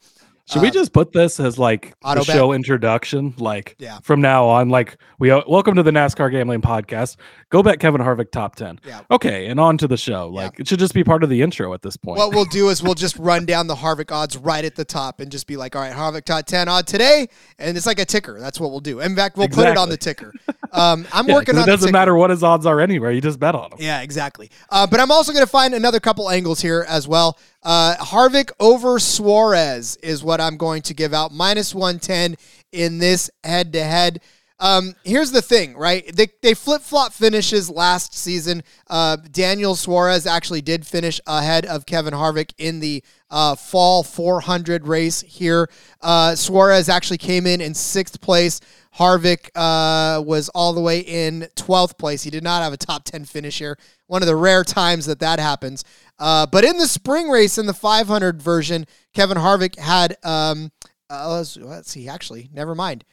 Should we Uh, just put this as like auto the show introduction? Like Yeah. from now on, like we uh, welcome to the NASCAR gambling podcast. Go bet Kevin Harvick top 10. Yeah. Okay. And on to the show. Yeah. Like it should just be part of the intro at this point. What we'll do is we'll just run down the Harvick odds right at the top and just be like, all right, Harvick top 10 odd today. And it's like a ticker. That's what we'll do. In fact, we'll put it on the ticker. Um, I'm Yeah, working on it doesn't matter what his odds are anywhere. You just bet on them. Yeah, exactly. Uh, but I'm also going to find another couple angles here as well. Uh, Harvick over Suarez is what I'm going to give out. Minus 110 in this head to head. Um, here's the thing, right? They, they flip flop finishes last season. Uh, Daniel Suarez actually did finish ahead of Kevin Harvick in the uh, fall 400 race here. Uh, Suarez actually came in in sixth place. Harvick uh, was all the way in 12th place. He did not have a top 10 finish here. One of the rare times that that happens. Uh, but in the spring race, in the 500 version, Kevin Harvick had, um, uh, let's, let's see, actually, never mind.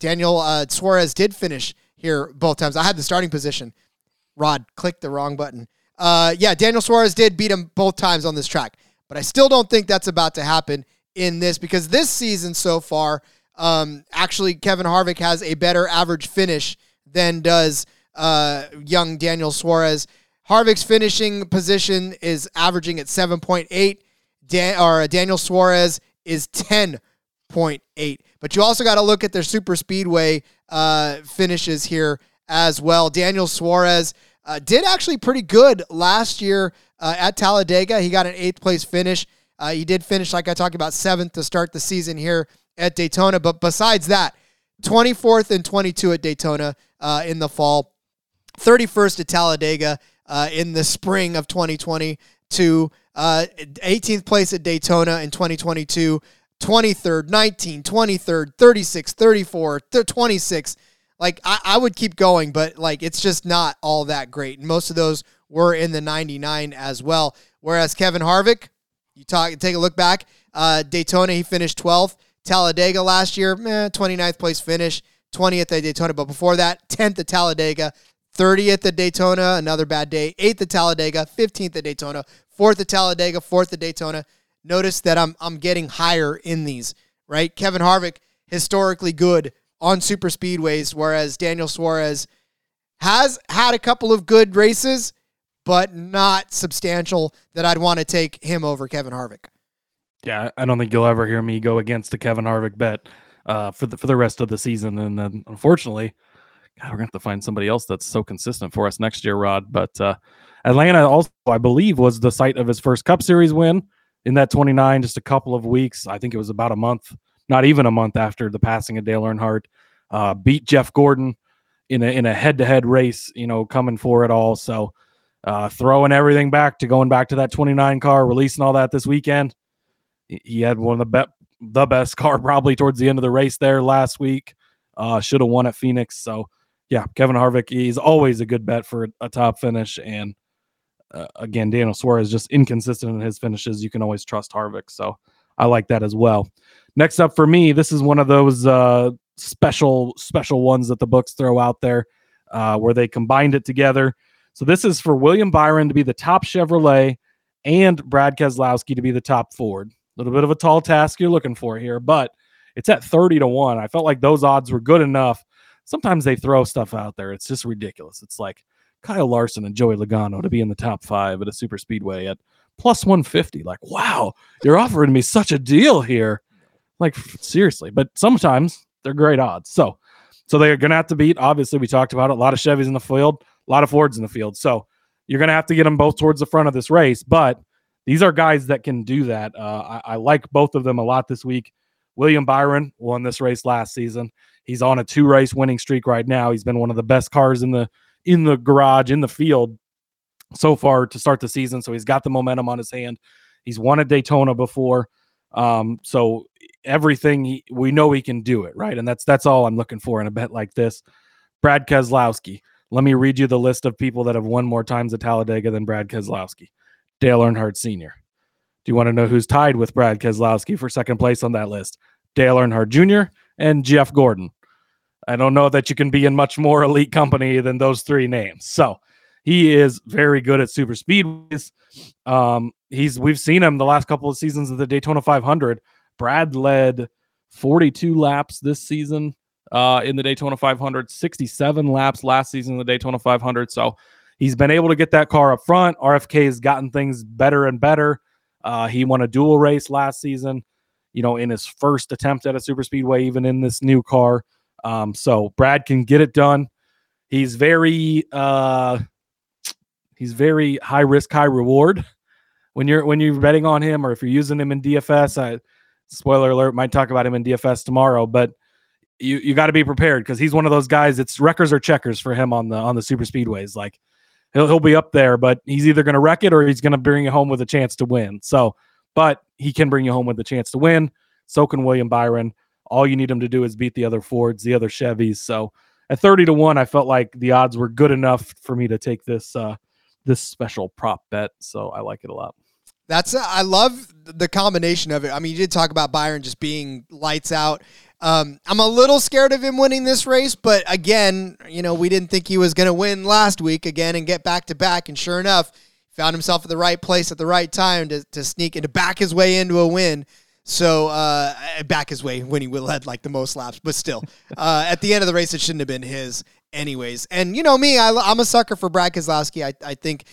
Daniel uh, Suarez did finish here both times. I had the starting position. Rod clicked the wrong button. Uh, yeah, Daniel Suarez did beat him both times on this track, but I still don't think that's about to happen in this because this season so far, um, actually Kevin Harvick has a better average finish than does uh, young Daniel Suarez. Harvick's finishing position is averaging at 7.8. Dan- or uh, Daniel Suarez is 10.8. But you also got to look at their super speedway uh, finishes here as well. Daniel Suarez uh, did actually pretty good last year uh, at Talladega. He got an eighth place finish. Uh, he did finish, like I talked about, seventh to start the season here at Daytona. But besides that, 24th and 22 at Daytona uh, in the fall, 31st at Talladega uh, in the spring of 2022, uh, 18th place at Daytona in 2022, 23rd, 19, 23rd, 36, 34, th- 26. Like I, I would keep going, but like it's just not all that great. And most of those were in the 99 as well. Whereas Kevin Harvick, you talk take a look back, uh, Daytona he finished 12th. Talladega last year, eh, 29th place finish, 20th at Daytona. But before that, 10th at Talladega, 30th at Daytona, another bad day. 8th at Talladega, 15th at Daytona, 4th at Talladega, 4th at Daytona. Notice that I'm I'm getting higher in these, right? Kevin Harvick historically good on super speedways whereas Daniel Suarez has had a couple of good races but not substantial that I'd want to take him over Kevin Harvick. Yeah, I don't think you'll ever hear me go against the Kevin Harvick bet uh, for the for the rest of the season. And then unfortunately, God, we're gonna have to find somebody else that's so consistent for us next year, Rod. But uh, Atlanta also, I believe, was the site of his first Cup Series win in that 29. Just a couple of weeks, I think it was about a month, not even a month after the passing of Dale Earnhardt. Uh, beat Jeff Gordon in a in a head to head race, you know, coming for it all. So uh, throwing everything back to going back to that 29 car, releasing all that this weekend. He- had one of the bet the best car probably towards the end of the race there last week. Uh, should have won at Phoenix. So yeah, Kevin Harvick, he's always a good bet for a, top finish. And uh, again, Daniel Suarez is just inconsistent in his finishes. You can always trust Harvick. So I like that as well. Next up for me, this is one of those uh, special special ones that the books throw out there uh, where they combined it together. So this is for William Byron to be the top Chevrolet and Brad Keselowski to be the top Ford. Little bit of a tall task you're looking for here, but it's at 30 to 1. I felt like those odds were good enough. Sometimes they throw stuff out there. It's just ridiculous. It's like Kyle Larson and Joey Logano to be in the top five at a super speedway at plus 150. Like, wow, you're offering me such a deal here. Like, seriously. But sometimes they're great odds. So, so they're going to have to beat, obviously, we talked about it, a lot of Chevys in the field, a lot of Fords in the field. So you're going to have to get them both towards the front of this race. But these are guys that can do that. Uh, I, I like both of them a lot this week. William Byron won this race last season. He's on a two race winning streak right now. He's been one of the best cars in the in the garage in the field so far to start the season. So he's got the momentum on his hand. He's won at Daytona before. Um, so everything he, we know he can do it, right? And that's that's all I'm looking for in a bet like this. Brad Keselowski. Let me read you the list of people that have won more times at Talladega than Brad Keselowski. Dale Earnhardt Sr. Do you want to know who's tied with Brad Keselowski for second place on that list? Dale Earnhardt Jr. and Jeff Gordon. I don't know that you can be in much more elite company than those three names. So he is very good at super speedways. Um, he's we've seen him the last couple of seasons of the Daytona 500 Brad led 42 laps this season uh, in the Daytona 500, 67 laps last season in the Daytona 500. So he's been able to get that car up front. RFK has gotten things better and better. Uh, he won a dual race last season, you know, in his first attempt at a super speedway, even in this new car. Um, so Brad can get it done. He's very uh, he's very high risk, high reward. When you're when you're betting on him, or if you're using him in DFS, I spoiler alert, might talk about him in DFS tomorrow, but you you got to be prepared because he's one of those guys. It's wreckers or checkers for him on the on the super speedways. Like he'll he'll be up there, but he's either going to wreck it or he's going to bring you home with a chance to win. So, but he can bring you home with a chance to win. So can William Byron. All you need him to do is beat the other Fords, the other Chevys. So at 30 to 1, I felt like the odds were good enough for me to take this uh this special prop bet. So I like it a lot. That's I love the combination of it. I mean, you did talk about Byron just being lights out. Um, I'm a little scared of him winning this race, but again, you know, we didn't think he was going to win last week again and get back to back, and sure enough, found himself at the right place at the right time to, to sneak and to back his way into a win. So uh, back his way when he will had like the most laps, but still, uh, at the end of the race, it shouldn't have been his anyways. And you know me, I, am a sucker for Brad Keselowski. I, I think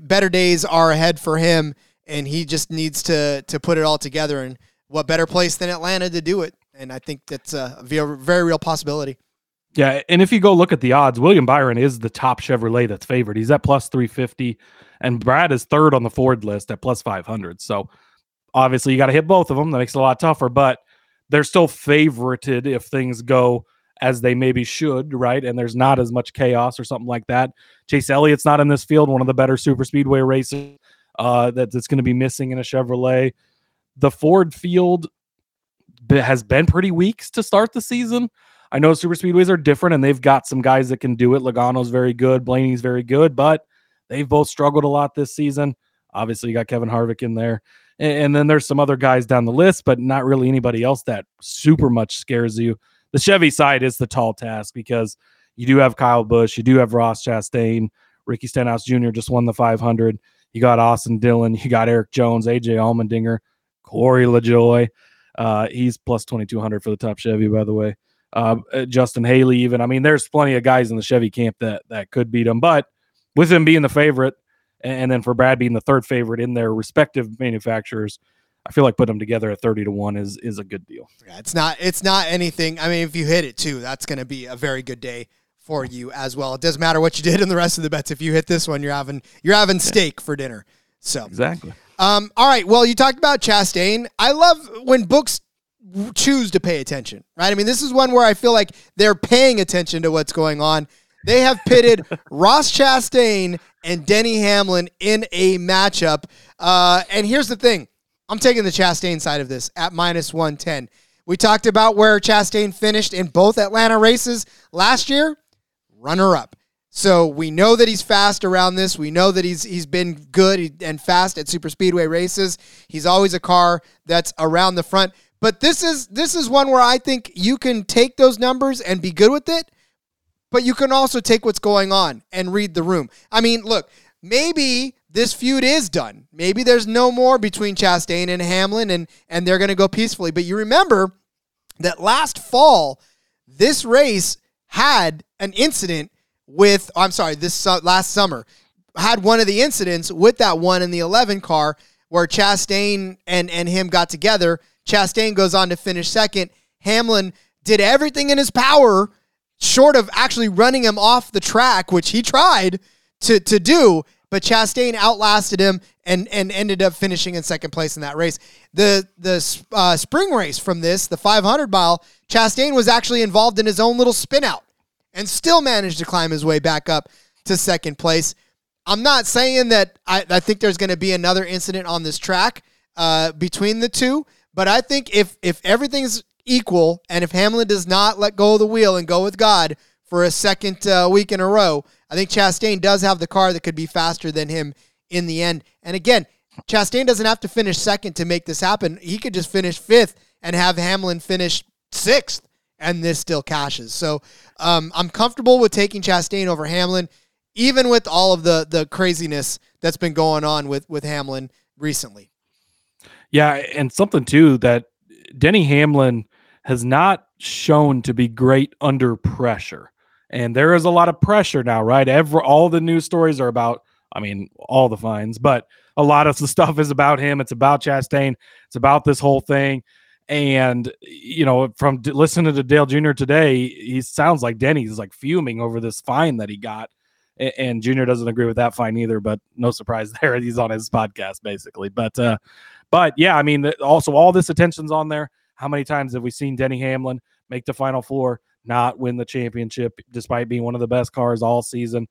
better days are ahead for him, and he just needs to to put it all together. And what better place than Atlanta to do it? And I think that's a very, real possibility. Yeah, and if you go look at the odds, William Byron is the top Chevrolet that's favored. He's at plus 350, and Brad is third on the Ford list at plus 500. So Obviously, you got to hit both of them. That makes it a lot tougher, but they're still favorited if things go as they maybe should, right? And there's not as much chaos or something like that. Chase Elliott's not in this field, one of the better super speedway racers uh, that, that's going to be missing in a Chevrolet. The Ford field has been pretty weak to start the season. I know super speedways are different and they've got some guys that can do it. Logano's very good, Blaney's very good, but they've both struggled a lot this season. Obviously, you got Kevin Harvick in there. And, then there's some other guys down the list, but not really anybody else that super much scares you. The Chevy side is the tall task because you do have Kyle Busch, you do have Ross Chastain, Ricky Stenhouse Jr. just won the 500. You got Austin Dillon, you got Erik Jones, AJ Allmendinger, Corey LaJoie. Uh, he's plus 2200 for the top Chevy, by the way. Uh, uh, Justin Haley, even. I mean, there's plenty of guys in the Chevy camp that that could beat him, but with him being the favorite, and then for Brad being the third favorite in their respective manufacturers, I feel like putting them together at 30 to 1 is is a good deal. Yeah, it's not it's not anything. I mean, if you hit it too, that's going to be a very good day for you as well. It doesn't matter what you did in the rest of the bets. If you hit this one, you're having you're having steak for dinner. So Exactly. Um all right, well, you talked about Chastain. I love when books choose to pay attention, right? I mean, this is one where I feel like they're paying attention to what's going on. They have pitted Ross Chastain and Denny Hamlin in a matchup. Uh, and here's the thing I'm taking the Chastain side of this at minus 110. We talked about where Chastain finished in both Atlanta races last year, runner up. So we know that he's fast around this. We know that he's he's been good and fast at super speedway races. He's always a car that's around the front. But this is this is one where I think you can take those numbers and be good with it but you can also take what's going on and read the room. I mean, look, maybe this feud is done. Maybe there's no more between Chastain and Hamlin and and they're going to go peacefully. But you remember that last fall this race had an incident with I'm sorry, this last summer had one of the incidents with that one in the 11 car where Chastain and and him got together. Chastain goes on to finish second. Hamlin did everything in his power short of actually running him off the track, which he tried to, to do, but Chastain outlasted him and, and ended up finishing in second place in that race. The the uh, spring race from this, the 500 mile, Chastain was actually involved in his own little spin out and still managed to climb his way back up to second place. I'm not saying that I, I think there's going to be another incident on this track uh, between the two, but I think if if everything's equal. And if Hamlin does not let go of the wheel and go with God for a second uh, week in a row, I think Chastain does have the car that could be faster than him in the end. And again, Chastain doesn't have to finish second to make this happen. He could just finish fifth and have Hamlin finish sixth, and this still cashes. So um, I'm comfortable with taking Chastain over Hamlin, even with all of the the craziness that's been going on with with Hamlin recently. Yeah, and something too that Denny Hamlin has not shown to be great under pressure. And there is a lot of pressure now, right? Every all the news stories are about, I mean, all the fines, but a lot of the stuff is about him. It's about Chastain. It's about this whole thing. And you know, from d- listening to Dale Jr. today, he sounds like Denny's like fuming over this fine that he got. A- And Junior doesn't agree with that fine either, but no surprise there. He's on his podcast basically. But uh, but yeah, I mean, also all this attention's on there. How many times have we seen Denny Hamlin make the final four, not win the championship, despite being one of the best cars all season?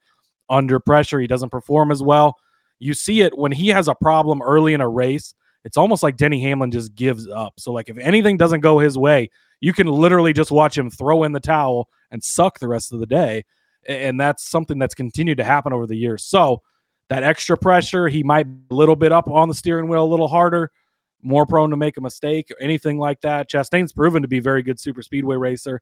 Under pressure, he doesn't perform as well. You see it when he has a problem early in a race. It's almost like Denny Hamlin just gives up. So, like, if anything doesn't go his way, you can literally just watch him throw in the towel and suck the rest of the day. And that's something that's continued to happen over the years. So, that extra pressure, he might a little bit up on the steering wheel a little harder, more prone to make a mistake or anything like that. Chastain's proven to be a very good super speedway racer.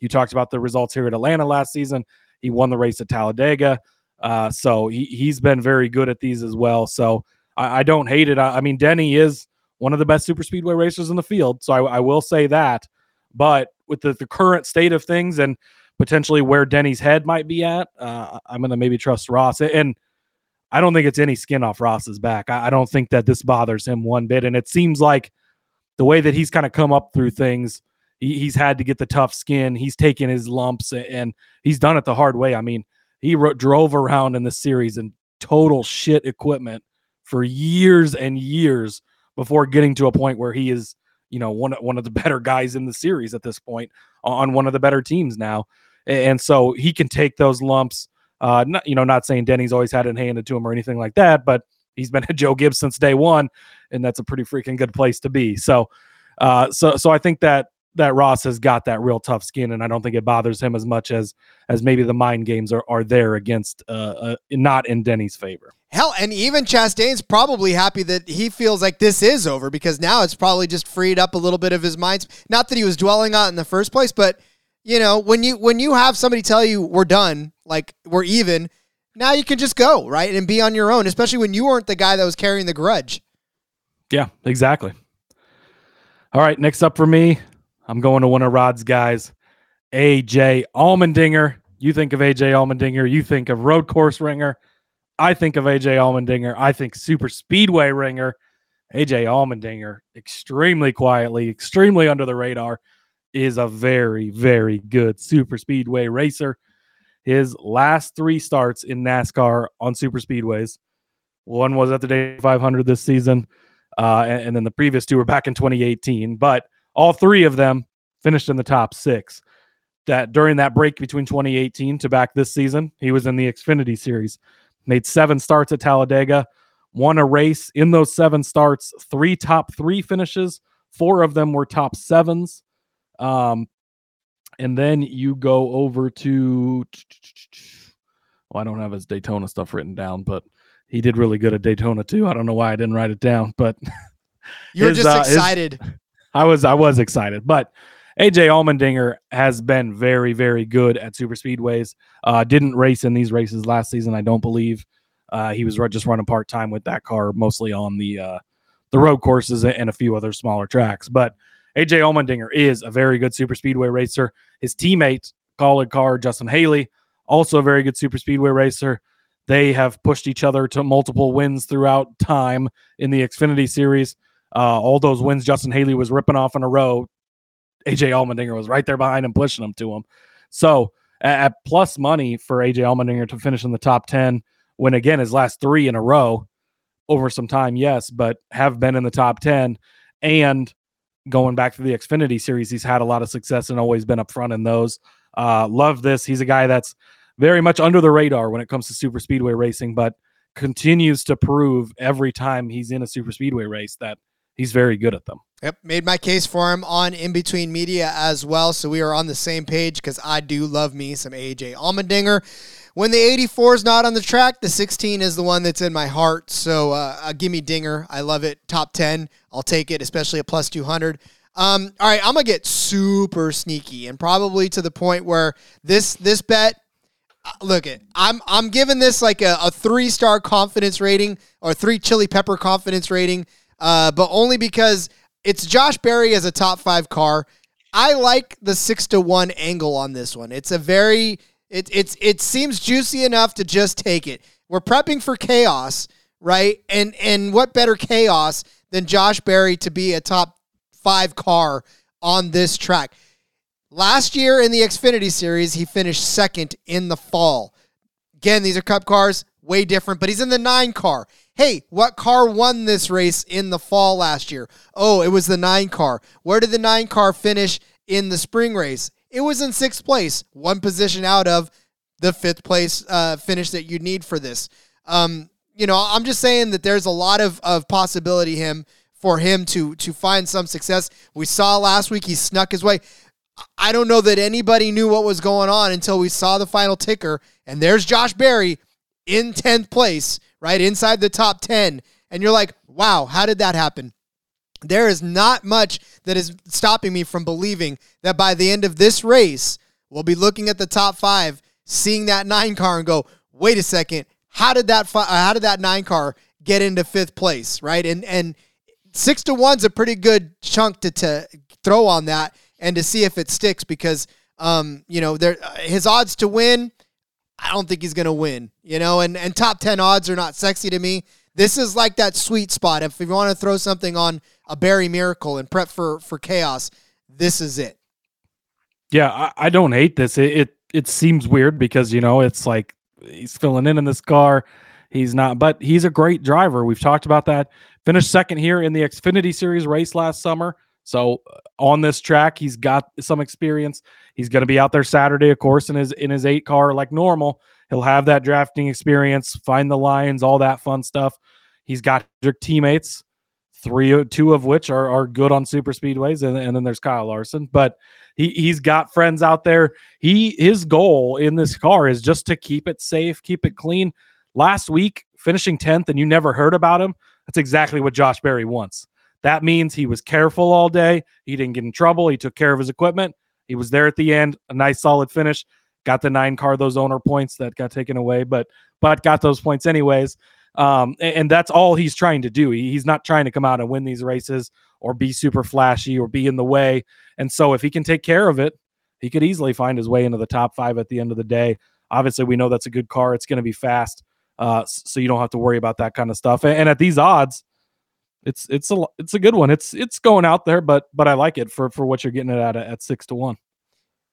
You talked about the results here at Atlanta last season. He won the race at Talladega. Uh, so he, he's been very good at these as well. So I, I don't hate it. I, I mean, Denny is one of the best super speedway racers in the field. So I, I will say that. But with the, the current state of things and potentially where Denny's head might be at, uh, I'm going to maybe trust Ross. And I don't think it's any skin off Ross's back. I, I don't think that this bothers him one bit. And it seems like the way that he's kind of come up through things, he, he's had to get the tough skin. He's taken his lumps and he's done it the hard way. I mean, he ro- drove around in the series in total shit equipment for years and years before getting to a point where he is, you know, one one of the better guys in the series at this point on one of the better teams now. And so he can take those lumps. Uh, not, you know, not saying Denny's always had it handed to him or anything like that, but he's been a Joe Gibbs since day one, and that's a pretty freaking good place to be. So, uh, so, so I think that that Ross has got that real tough skin, and I don't think it bothers him as much as as maybe the mind games are are there against uh, uh not in Denny's favor. Hell, and even Chastain's probably happy that he feels like this is over because now it's probably just freed up a little bit of his mind. Not that he was dwelling on it in the first place, but you know, when you when you have somebody tell you we're done, like we're even, now you can just go right and be on your own. Especially when you weren't the guy that was carrying the grudge. Yeah, exactly. All right, next up for me, I'm going to one of Rod's guys, AJ Allmendinger. You think of AJ Allmendinger, you think of road course ringer. I think of AJ Allmendinger. I think super speedway ringer. AJ Allmendinger, extremely quietly, extremely under the radar, is a very, very good super speedway racer. His last three starts in NASCAR on super speedways, one was at the Day 500 this season, uh, and, and then the previous two were back in 2018. But all three of them finished in the top six. That during that break between 2018 to back this season, he was in the Xfinity Series, made seven starts at Talladega, won a race in those seven starts, three top three finishes, four of them were top sevens. Um, and then you go over to, well, I don't have his Daytona stuff written down, but he did really good at Daytona too. I don't know why I didn't write it down, but You're His, just uh, his- excited. I was I was excited, but AJ Allmendinger has been very very good at super speedways. Uh, didn't race in these races last season, I don't believe. Uh, he was just running part time with that car, mostly on the uh, the road courses and a few other smaller tracks. But AJ Allmendinger is a very good super speedway racer. His teammate, Kaulig car, Justin Haley, also a very good super speedway racer. They have pushed each other to multiple wins throughout time in the Xfinity series. Uh, all those wins Justin Haley was ripping off in a row, AJ Allmendinger was right there behind him, pushing him to him. So at, at plus money for AJ Allmendinger to finish in the top 10, when again his last three in a row over some time, yes, but have been in the top 10. And going back to the Xfinity series, he's had a lot of success and always been up front in those. Uh, love this. He's a guy that's very much under the radar when it comes to super speedway racing, but continues to prove every time he's in a super speedway race that he's very good at them. Yep, made my case for him on In Between Media as well, so we are on the same page because I do love me some AJ Allmendinger. When the 84 is not on the track, the 16 is the one that's in my heart. So uh, uh, give me Dinger. I love it. Top 10, I'll take it, especially a plus 200. Um, all right, I'm gonna get super sneaky and probably to the point where this this bet uh, look it i'm i'm giving this like a, a three star confidence rating or three chili pepper confidence rating uh, but only because it's Josh Berry as a top five car. I like the six to one angle on this one. It's a very it it's it seems juicy enough to just take it. We're prepping for chaos, right? And and what better chaos than Josh Berry to be a top five car on this track? Last year in the Xfinity Series, he finished second in the fall. Again, these are Cup cars, way different, but he's in the nine car. Hey, what car won this race in the fall last year? Oh, it was the nine car. Where did the nine car finish in the spring race? It was in sixth place, one position out of the fifth place uh, finish that you need for this. Um, you know, I'm just saying that there's a lot of, of possibility him for him to to find some success. We saw last week he snuck his way. I don't know that anybody knew what was going on until we saw the final ticker, and there's Josh Berry in 10th place, right inside the top 10. And you're like, wow, how did that happen? There is not much that is stopping me from believing that by the end of this race, we'll be looking at the top five, seeing that nine car, and go, wait a second, how did that fi- how did that nine car get into fifth place, right? And and six to one's a pretty good chunk to, to throw on that and to see if it sticks because um you know there his odds to win I don't think he's going to win, you know, and, and top 10 odds are not sexy to me. This is like that sweet spot. If you want to throw something on a Berry Miracle and prep for, for chaos, this is it. Yeah, I, I don't hate this. It, it it seems weird because you know it's like he's filling in in this car. He's not, but he's a great driver. We've talked about that. Finished second here in the Xfinity Series race last summer. So uh, on this track, he's got some experience. He's going to be out there Saturday, of course, in his in his eight car like normal. He'll have that drafting experience, find the lines, all that fun stuff. He's got teammates, three, two of which are are good on super speedways, and, and then there's Kyle Larson. But he he's got friends out there. He his goal in this car is just to keep it safe, keep it clean. Last week, finishing tenth, and you never heard about him. That's exactly what Josh Berry wants. That means he was careful all day. He didn't get in trouble. He took care of his equipment. He was there at the end, a nice solid finish. Got the nine car those owner points that got taken away, but but got those points anyways. Um, and, and, that's all he's trying to do. He, he's not trying to come out and win these races or be super flashy or be in the way. And so if he can take care of it, he could easily find his way into the top five at the end of the day. Obviously, we know that's a good car. It's going to be fast, uh, so you don't have to worry about that kind of stuff. And, and at these odds, it's it's a it's a good one. It's it's going out there, but but I like it for for what you're getting it at at six to one.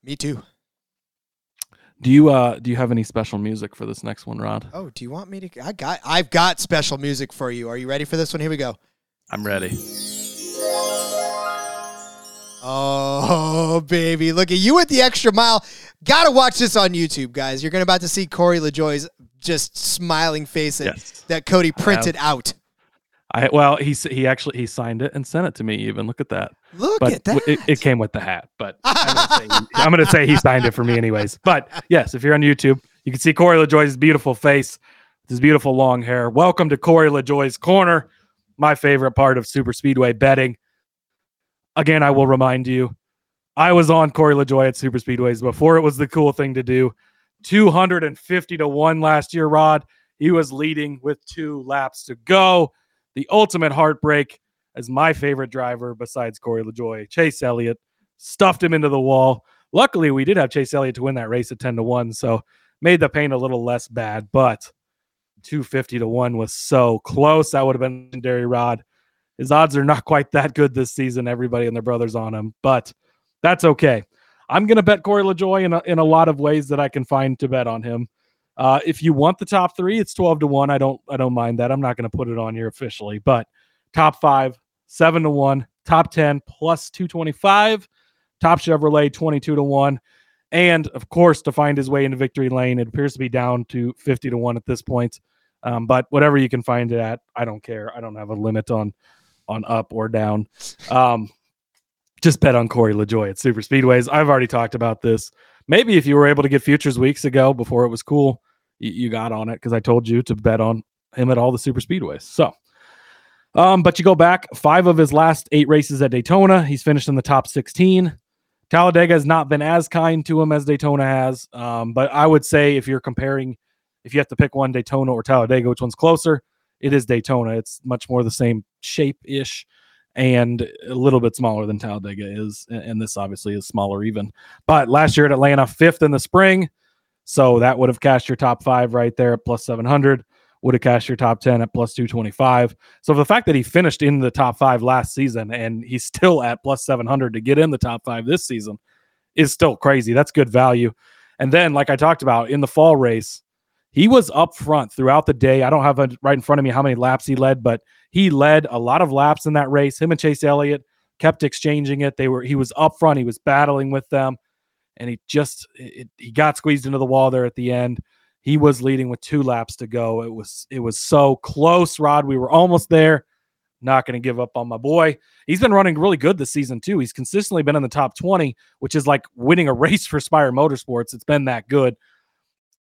Me too. Do you uh do you have any special music for this next one, Rod? Oh, do you want me to? I got I've got special music for you. Are you ready for this one? Here we go. I'm ready. Oh, baby. Look at you with the extra mile. Gotta watch this on YouTube, guys. You're gonna about to see Corey LaJoie's just smiling face that, yes. that Cody printed out. I well, he he actually he signed it and sent it to me. Even look at that. Look but at that. It, it, came with the hat, but I'm gonna, say he signed it for me anyways. But yes, if you're on YouTube, you can see Corey LaJoie's beautiful face, his beautiful long hair. Welcome to Corey LaJoie's corner, my favorite part of super speedway betting. Again, I will remind you, I was on Corey LaJoie at super speedways before it was the cool thing to do. 250 to one last year, Rod. He was leading with two laps to go the ultimate heartbreak as my favorite driver besides Corey LaJoie, Chase Elliott, stuffed him into the wall. Luckily, we did have Chase Elliott to win that race at 10 to 1, so made the pain a little less bad, but 250 to 1 was so close. That would have been legendary Rod. His odds are not quite that good this season. Everybody and their brothers on him, but that's okay. I'm going to bet Corey LaJoie in a, in a lot of ways that I can find to bet on him. Uh, if you want the top three, it's 12 to 1. I don't I don't mind that. I'm not going to put it on here officially, but top five, seven to one, top 10 plus 225, top Chevrolet 22 to 1. And of course, to find his way into victory lane, it appears to be down to 50 to 1 at this point. Um, but whatever you can find it at, I don't care. I don't have a limit on on up or down. Um, just bet on Corey LaJoie at Super Speedways. I've already talked about this maybe if you were able to get futures weeks ago before it was cool, you, you got on it because I told you to bet on him at all the super speedways. So, um, but you go back five of his last eight races at Daytona, he's finished in the top 16. Talladega has not been as kind to him as Daytona has. Um, but I would say if you're comparing, if you have to pick one Daytona or Talladega, which one's closer, it is Daytona. It's much more the same shape ish. And a little bit smaller than Talladega is. And this obviously is smaller even. But last year at Atlanta, fifth in the spring. So that would have cashed your top five right there at plus 700, would have cashed your top 10 at plus 225. So the fact that he finished in the top five last season and he's still at plus 700 to get in the top five this season is still crazy. That's good value. And then, like I talked about in the fall race, he was up front throughout the day. I don't have it right in front of me how many laps he led, but he led a lot of laps in that race. Him and Chase Elliott kept exchanging it. They were he was up front. He was battling with them, and he just it, he got squeezed into the wall there at the end. He was leading with two laps to go. It was it was so close, Rod. We were almost there. Not going to give up on my boy. He's been running really good this season too. He's consistently been in the top 20, which is like winning a race for Spire Motorsports. It's been that good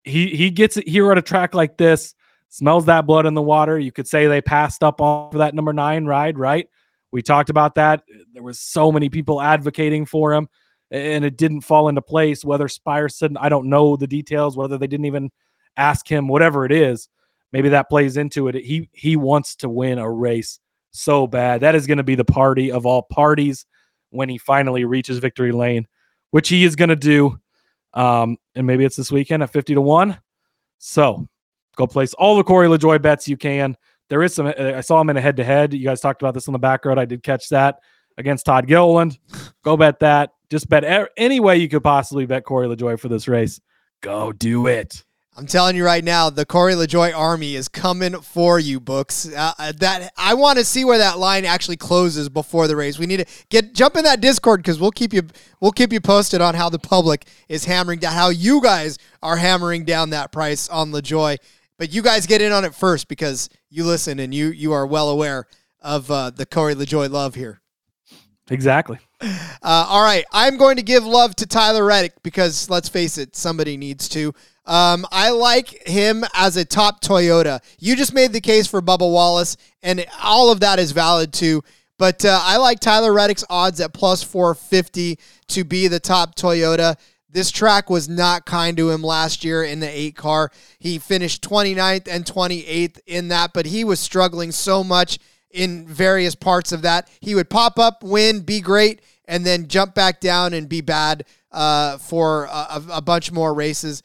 he he gets it here at a track like this, smells that blood in the water. You could say they passed up on for that number nine ride, right? We talked about that. There was so many people advocating for him, and it didn't fall into place. Whether said, I don't know the details, whether they didn't even ask him, whatever it is, maybe that plays into it. He he wants to win a race so bad. That is going to be the party of all parties when he finally reaches victory lane, which he is going to do. Um, and maybe it's this weekend at 50 to 1. So go place all the Corey LaJoie bets you can. There is some, uh, I saw him in a head to head. You guys talked about this on the back road. I did catch that against Todd Gilliland. Go bet that. Just bet any way you could possibly bet Corey LaJoie for this race. Go do it. I'm telling you right now, the Corey LaJoie army is coming for you, books. Uh, uh that I want to see where that line actually closes before the race. We need to get jump in that Discord because we'll keep you we'll keep you posted on how the public is hammering down, how you guys are hammering down that price on LaJoie. But you guys get in on it first because you listen and you you are well aware of uh, the Corey LaJoie love here. Exactly. Uh, all right, I'm going to give love to Tyler Reddick because let's face it, somebody needs to. Um, I like him as a top Toyota. You just made the case for Bubba Wallace, and all of that is valid too. But uh, I like Tyler Reddick's odds at plus 450 to be the top Toyota. This track was not kind to him last year in the eight car. He finished 29th and 28th in that, but he was struggling so much in various parts of that. He would pop up, win, be great, and then jump back down and be bad uh, for a, a bunch more races.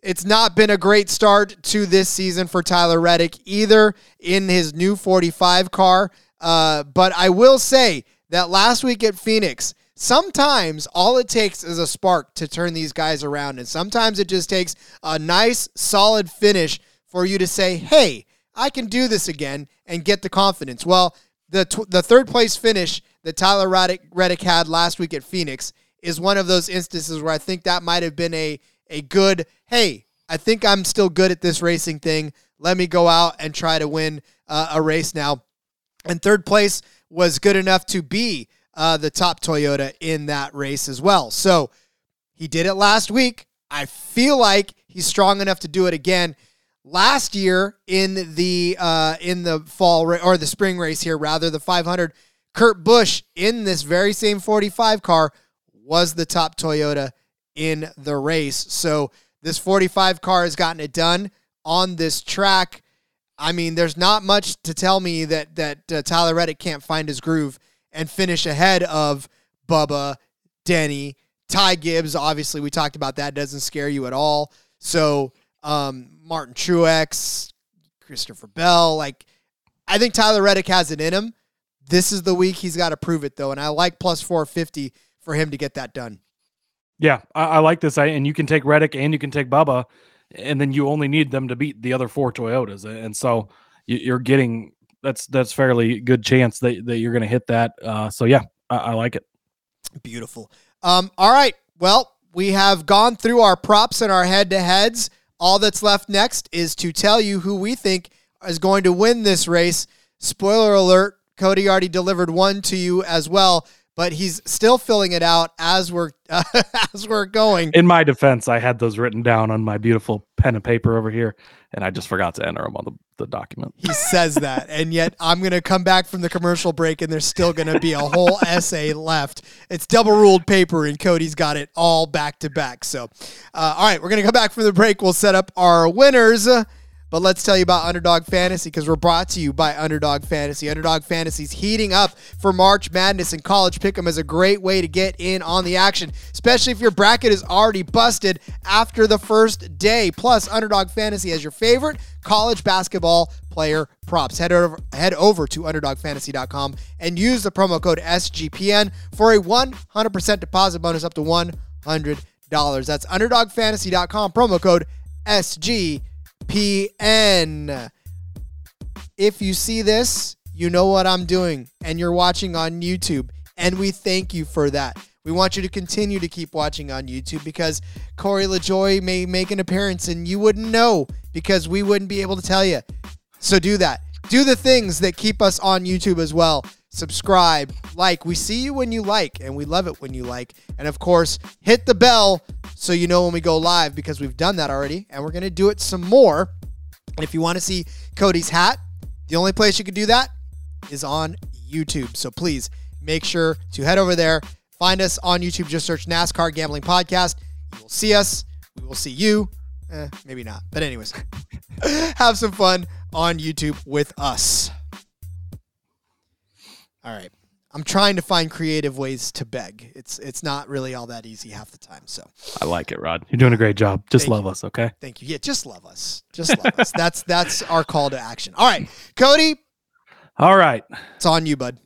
It's not been a great start to this season for Tyler Reddick either in his new 45 car. Uh, but I will say that last week at Phoenix, sometimes all it takes is a spark to turn these guys around. And sometimes it just takes a nice, solid finish for you to say, hey, I can do this again and get the confidence. Well, the, tw- the third place finish that Tyler Reddick, Reddick had last week at Phoenix is one of those instances where I think that might have been a a good, hey, I think I'm still good at this racing thing. Let me go out and try to win uh, a race now. And third place was good enough to be uh, the top Toyota in that race as well. So he did it last week. I feel like he's strong enough to do it again. Last year in the uh, in the fall ra- or the spring race here, rather the 500, Kurt Busch in this very same 45 car was the top Toyota in the race. So this 45 car has gotten it done on this track. I mean, there's not much to tell me that that uh, Tyler Reddick can't find his groove and finish ahead of Bubba, Denny, Ty Gibbs. Obviously, we talked about that. Doesn't scare you at all. So um, Martin Truex, Christopher Bell, like I think Tyler Reddick has it in him. This is the week he's got to prove it though, and I like plus 450 for him to get that done. Yeah, I, I like this. I, and you can take Reddick and you can take Bubba, and then you only need them to beat the other four Toyotas. And so you're getting that's that's fairly good chance that, that you're going to hit that. Uh, so yeah, I, I like it. Beautiful. Um, all right. Well, we have gone through our props and our head to heads. All that's left next is to tell you who we think is going to win this race. Spoiler alert, Cody already delivered one to you as well but he's still filling it out as we're uh, as we're going. In my defense, I had those written down on my beautiful pen and paper over here, and I just forgot to enter them on the, the document. He says that, and yet I'm going to come back from the commercial break, and there's still going to be a whole essay left. It's double ruled paper, and Cody's got it all back to back. So, uh, all right, we're going to come back from the break. We'll set up our winners. But let's tell you about Underdog Fantasy because we're brought to you by Underdog Fantasy. Underdog Fantasy's heating up for March Madness and College Pick'em is a great way to get in on the action, especially if your bracket is already busted after the first day. Plus, Underdog Fantasy has your favorite college basketball player props. Head over, head over to underdogfantasy.com and use the promo code SGPN for a 100% deposit bonus up to $100. That's underdogfantasy.com, promo code SGPN. If you see this, you know what I'm doing, and you're watching on YouTube, and we thank you for that. We want you to continue to keep watching on YouTube because Corey LaJoie may make an appearance and you wouldn't know because we wouldn't be able to tell you. So do that. Do the things that keep us on YouTube as well. Subscribe, like. We see you when you like, and we love it when you like. And of course, hit the bell so you know when we go live because we've done that already, and we're going to do it some more. And if you want to see Cody's hat, the only place you can do that is on YouTube. So please make sure to head over there. Find us on YouTube. Just search NASCAR Gambling Podcast. You will see us. We will see you. Eh, maybe not. But, anyways, have some fun on YouTube with us. All right. I'm trying to find creative ways to beg. It's it's not really all that easy half the time. So I like it, Rod. You're doing a great job. Just Thank love you. us, okay? thank you. Yeah, just love us. Just love us. That's that's our call to action. All right, Cody, All right. it's on you, bud.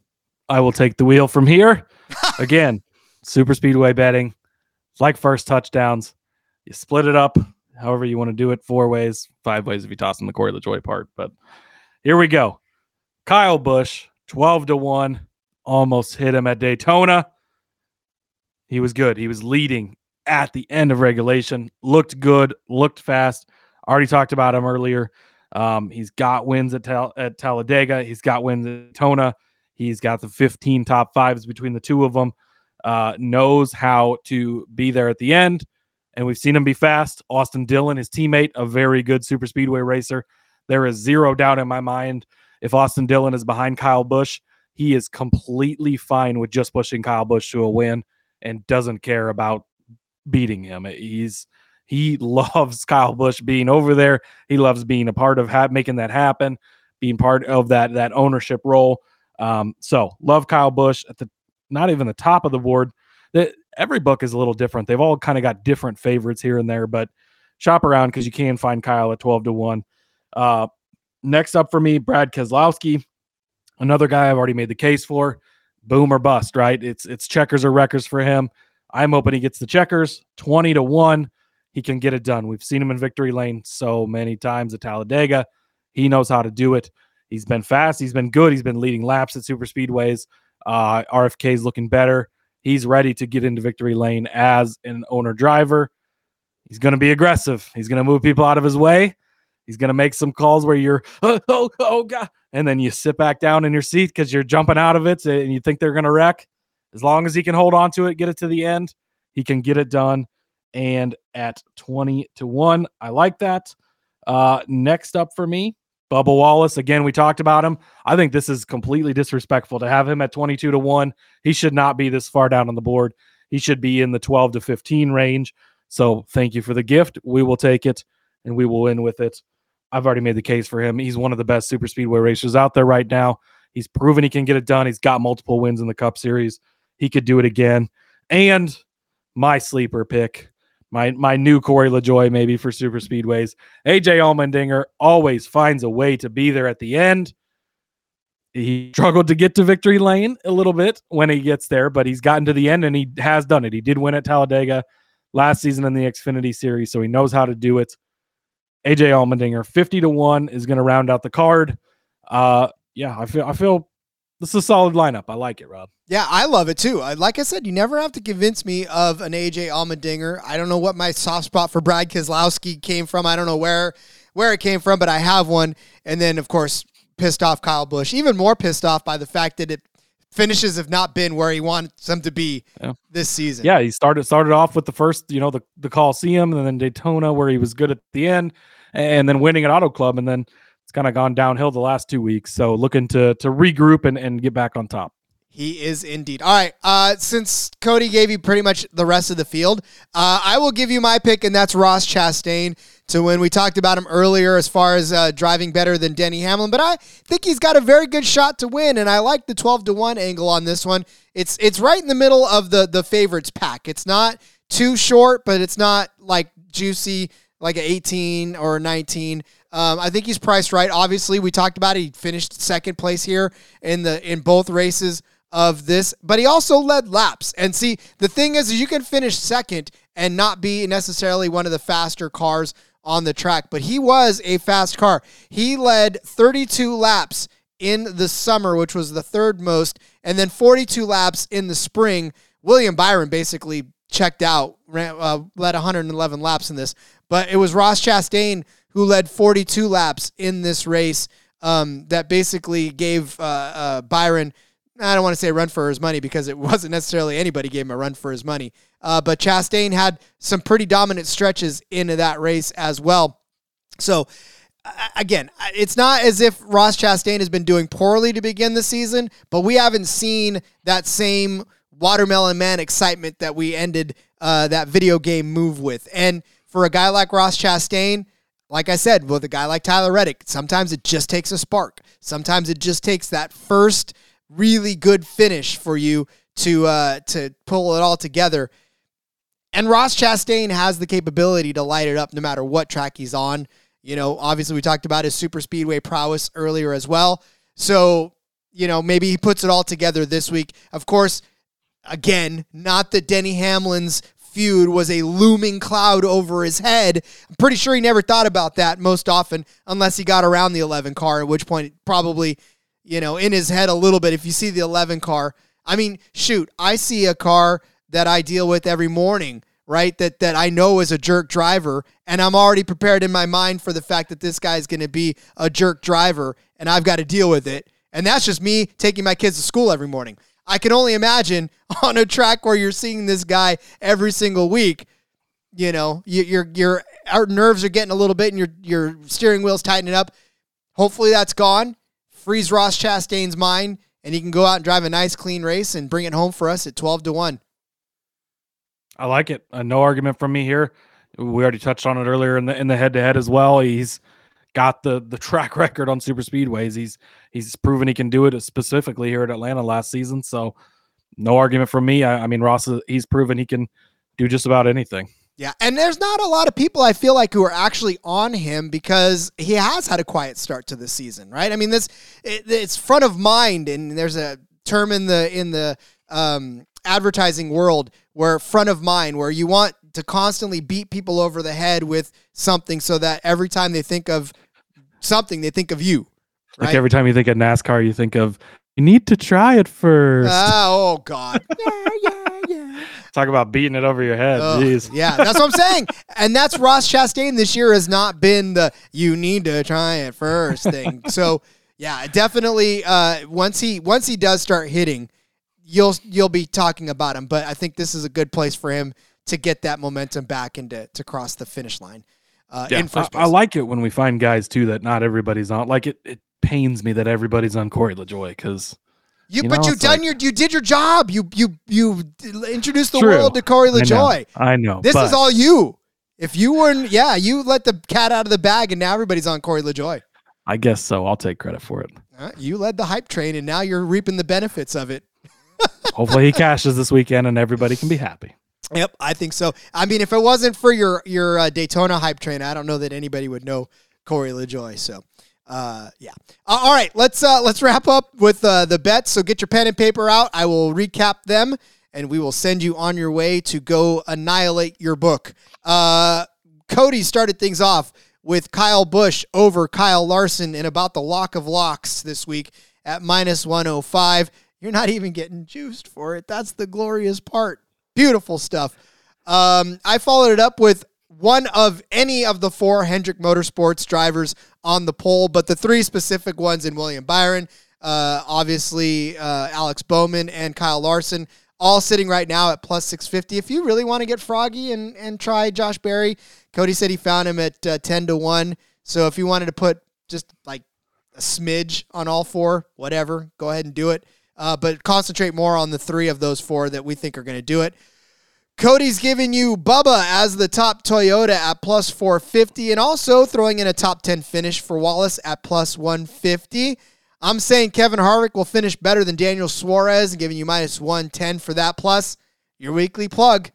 I will take the wheel from here. Again, super speedway betting. It's like first touchdowns. You split it up however you want to do it, four ways, five ways if you toss in the Corey LaJoie part. But here we go. Kyle Busch, 12 to 1, almost hit him at Daytona. He was good. He was leading at the end of regulation. Looked good, looked fast. Already talked about him earlier. Um, he's got wins at, Tal- at Talladega. He's got wins at Daytona. He's got the 15 top fives between the two of them. Uh, knows how to be there at the end. And we've seen him be fast. Austin Dillon, his teammate, a very good super speedway racer. There is zero doubt in my mind if Austin Dillon is behind Kyle Busch, he is completely fine with just pushing Kyle Busch to a win and doesn't care about beating him. He's he loves Kyle Busch being over there. He loves being a part of ha- making that happen, being part of that that ownership role. Um, so love Kyle Busch at the not even the top of the board. Every book is a little different. They've all kind of got different favorites here and there, but shop around because you can find Kyle at 12 to 1. Uh, next up for me, Brad Keselowski, another guy I've already made the case for. Boom or bust, right? It's it's checkers or wreckers for him. I'm hoping he gets the checkers 20 to 1. He can get it done. We've seen him in victory lane so many times at Talladega. He knows how to do it. He's been fast. He's been good. He's been leading laps at super speedways. Uh, RFK is looking better. He's ready to get into victory lane as an owner driver. He's going to be aggressive. He's going to move people out of his way. He's going to make some calls where you're, oh, oh, oh, God. And then you sit back down in your seat because you're jumping out of it and you think they're going to wreck. As long as he can hold on to it, get it to the end, he can get it done. And at 20 to 1, I like that. Uh, next up for me, Bubba Wallace. Again, we talked about him. I think this is completely disrespectful to have him at 22 to 1. He should not be this far down on the board. He should be in the 12 to 15 range. So thank you for the gift. We will take it and we will win with it. I've already made the case for him. He's one of the best super speedway racers out there right now. He's proven he can get it done. He's got multiple wins in the Cup Series. He could do it again. And my sleeper pick, my my new Corey LaJoie, maybe for super speedways. AJ Allmendinger always finds a way to be there at the end. He struggled to get to victory lane a little bit when he gets there, but he's gotten to the end and he has done it. He did win at Talladega last season in the Xfinity Series, so he knows how to do it. AJ Allmendinger, 50 to 1 is going to round out the card. Uh yeah, I feel I feel this is a solid lineup. I like it, Rod. Yeah, I love it too. I- Like I said, you never have to convince me of an AJ Allmendinger. I don't know what my soft spot for Brad Keselowski came from. I don't know where where it came from, but I have one. And then, of course, pissed off Kyle Busch. Even more pissed off by the fact that it finishes have not been where he wants them to be Yeah. this season. Yeah, he started started off with the first, you know, the the Coliseum and then Daytona where he was good at the end and then winning at Auto Club and then it's kind of gone downhill the last two weeks. So looking to to regroup and, and get back on top. He is indeed. All right. Uh, since Cody gave you pretty much the rest of the field, uh, I will give you my pick, and that's Ross Chastain to win. We talked about him earlier as far as uh, driving better than Denny Hamlin, but I think he's got a very good shot to win, and I like the twelve to one angle on this one. It's it's right in the middle of the the favorites pack. It's not too short, but it's not like juicy like an 18 or a 19. Um, I think he's priced right. Obviously, we talked about it. He finished second place here in the in both races of this, but he also led laps. And see, the thing is, is you can finish second and not be necessarily one of the faster cars on the track, but he was a fast car. He led 32 laps in the summer, which was the third most, and then 42 laps in the spring. William Byron basically checked out, ran, uh, led 111 laps in this, but it was Ross Chastain who led 42 laps in this race um, that basically gave uh, uh, Byron I don't want to say run for his money because it wasn't necessarily anybody gave him a run for his money. Uh, but Chastain had some pretty dominant stretches into that race as well. So, again, it's not as if Ross Chastain has been doing poorly to begin the season, but we haven't seen that same watermelon man excitement that we ended uh, that video game move with. And for a guy like Ross Chastain, like I said, with a guy like Tyler Reddick, sometimes it just takes a spark. Sometimes it just takes that first really good finish for you to uh, to pull it all together. And Ross Chastain has the capability to light it up no matter what track he's on. You know, obviously we talked about his super speedway prowess earlier as well. So, you know, maybe he puts it all together this week. Of course, again, not that Denny Hamlin's feud was a looming cloud over his head. I'm pretty sure he never thought about that most often unless he got around the 11 car, at which point probably you know, in his head a little bit if you see the 11 car. I mean, shoot, I see a car that I deal with every morning, right? That that I know is a jerk driver and I'm already prepared in my mind for the fact that this guy is going to be a jerk driver and I've got to deal with it. And that's just me taking my kids to school every morning. I can only imagine on a track where you're seeing this guy every single week, you know, you, your your our nerves are getting a little bit and your your steering wheel's tightening up. Hopefully that's gone freeze Ross Chastain's mind, and he can go out and drive a nice, clean race and bring it home for us at 12 to 1. I like it. Uh, no argument from me here. We already touched on it earlier in the in the head to head as well. He's got the the track record on super speedways. He's he's proven he can do it specifically here at Atlanta last season. So no argument from me. I, I mean Ross he's proven he can do just about anything. Yeah, and there's not a lot of people I feel like who are actually on him because he has had a quiet start to the season, right? I mean, this it, it's front of mind, and there's a term in the in the um, advertising world where front of mind, where you want to constantly beat people over the head with something, so that every time they think of something, they think of you. Right? Like every time you think of NASCAR, you think of you need to try it first. Uh, oh God. Talk about beating it over your head. Jeez. Yeah, that's what I'm saying. and that's Ross Chastain this year has not been the you need to try it first thing. so yeah, definitely uh, once he once he does start hitting, you'll you'll be talking about him. But I think this is a good place for him to get that momentum back and to, to cross the finish line. Uh, yeah, I, I, like it when we find guys too that not everybody's on. Like it, it pains me that everybody's on Corey LaJoie because you, you but know, you done like, your you did your job. You you you introduced the true. world to Corey LaJoie. I know. I know this is all you. If you weren't, yeah, you let the cat out of the bag, and now everybody's on Corey LaJoie. I guess so. I'll take credit for it. Uh, you led the hype train, and now you're reaping the benefits of it. Hopefully, he cashes this weekend, and everybody can be happy. Yep, I think so. I mean, if it wasn't for your your uh, Daytona hype train, I don't know that anybody would know Corey LaJoie. So uh, yeah. Uh, all right, let's uh, let's wrap up with uh, the bets. So get your pen and paper out. I will recap them, and we will send you on your way to go annihilate your book. Uh, Cody started things off with Kyle Busch over Kyle Larson in about the lock of locks this week at minus 105. You're not even getting juiced for it. That's the glorious part. Beautiful stuff. Um, I followed it up with one of any of the four Hendrick Motorsports drivers on the pole, but the three specific ones in William Byron, uh, obviously uh, Alex Bowman and Kyle Larson, all sitting right now at plus 650. If you really want to get froggy and, and try Josh Berry, Cody said he found him at uh, 10 to 1. So if you wanted to put just like a smidge on all four, whatever, go ahead and do it. uh, but concentrate more on the three of those four that we think are going to do it. Cody's giving you Bubba as the top Toyota at plus 450 and also throwing in a top 10 finish for Wallace at plus 150. I'm saying Kevin Harvick will finish better than Daniel Suarez and giving you minus 110 for that. Plus, your weekly plug.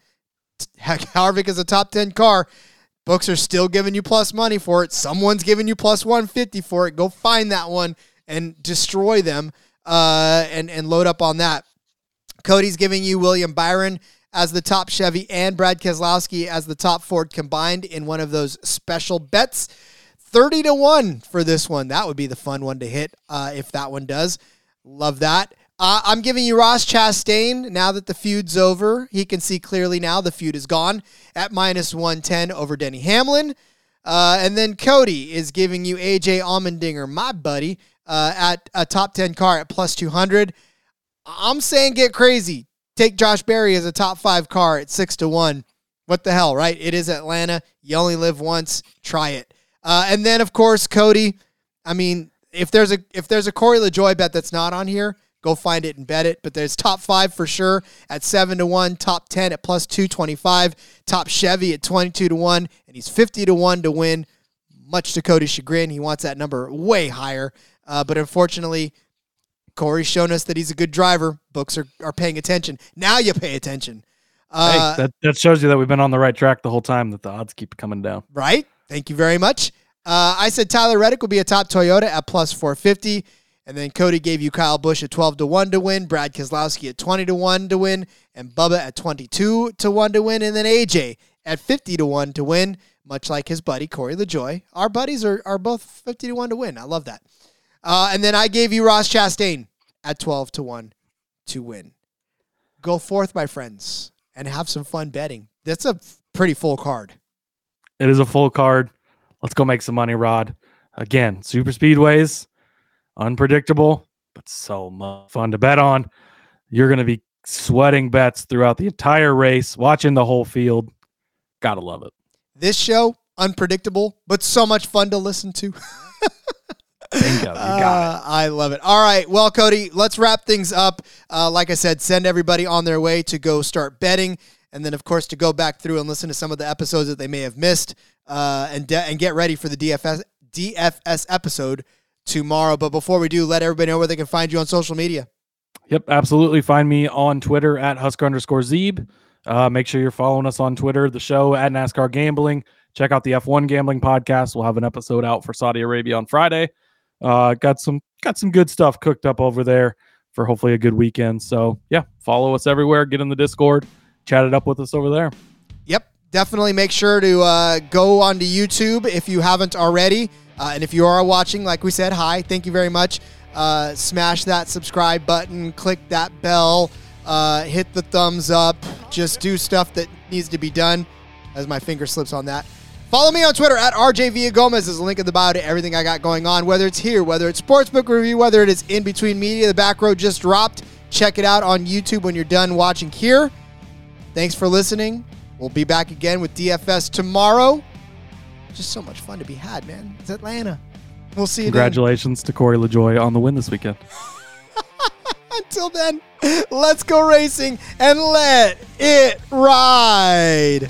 heck, Harvick is a top 10 car. Books are still giving you plus money for it. Someone's giving you plus 150 for it. Go find that one and destroy them uh, and, and load up on that. Cody's giving you William Byron as the top Chevy and Brad Keselowski as the top Ford combined in one of those special bets. 30 to 1 for this one. That would be the fun one to hit uh, if that one does. Love that. Uh, I'm giving you Ross Chastain now that the feud's over. He can see clearly now the feud is gone at minus 110 over Denny Hamlin. Uh, and then Cody is giving you AJ Allmendinger, my buddy, uh, at a top 10 car at plus 200. I'm saying get crazy. Take Josh Berry as a top five car at six to one. What the hell, right? It is Atlanta. You only live once. Try it. Uh, and then of course Cody. I mean, if there's a if there's a Corey LaJoie bet that's not on here, go find it and bet it. But there's top five for sure at seven to one, top ten at plus two twenty five, top Chevy at twenty two to one, and he's fifty to one to win. Much to Cody's chagrin, he wants that number way higher. Uh, but unfortunately, Corey's shown us that he's a good driver. Books are, are paying attention. Now you pay attention. Uh, hey, that, that shows you that we've been on the right track the whole time, that the odds keep coming down. Right? Thank you very much. Uh, I said Tyler Reddick will be a top Toyota at plus 450. And then Cody gave you Kyle Busch at 12 to 1 to win, Brad Keselowski at 20 to 1 to win, and Bubba at 22 to 1 to win, and then AJ at 50 to 1 to win, much like his buddy Corey LaJoie. Our buddies are, are both 50 to 1 to win. I love that. Uh, and then I gave you Ross Chastain at 12 to 1 to win. Go forth, my friends, and have some fun betting. That's a pretty full card. It is a full card. Let's go make some money, Rod. Again, super speedways, unpredictable, but so much fun to bet on. You're going to be sweating bets throughout the entire race, watching the whole field. Gotta love it. This show, unpredictable, but so much fun to listen to. Bingo, uh, I love it. All right, well, Cody, let's wrap things up. Uh, like I said, send everybody on their way to go start betting, and then of course to go back through and listen to some of the episodes that they may have missed, uh, and de- and get ready for the DFS DFS episode tomorrow. But before we do, let everybody know where they can find you on social media. Yep, absolutely. Find me on Twitter at Husker underscore Zeeb. Uh, make sure you're following us on Twitter, the show at NASCAR Gambling. Check out the F1 Gambling Podcast. We'll have an episode out for Saudi Arabia on Friday. Uh, got some got some good stuff cooked up over there for hopefully a good weekend. So yeah, follow us everywhere. Get in the Discord, chat it up with us over there. Yep, definitely make sure to uh, go onto YouTube if you haven't already. Uh, and if you are watching, like we said, hi, thank you very much. Uh, smash that subscribe button, click that bell, uh, hit the thumbs up. Just do stuff that needs to be done. As my finger slips on that. Follow me on Twitter at RJ Villagomez. There's a link in the bio to everything I got going on, whether it's here, whether it's Sportsbook Review, whether it is in between media. The back row just dropped. Check it out on YouTube when you're done watching here. Thanks for listening. We'll be back again with DFS tomorrow. Just so much fun to be had, man. It's Atlanta. We'll see you Congratulations then. to Corey LaJoie on the win this weekend. Until then, let's go racing and let it ride.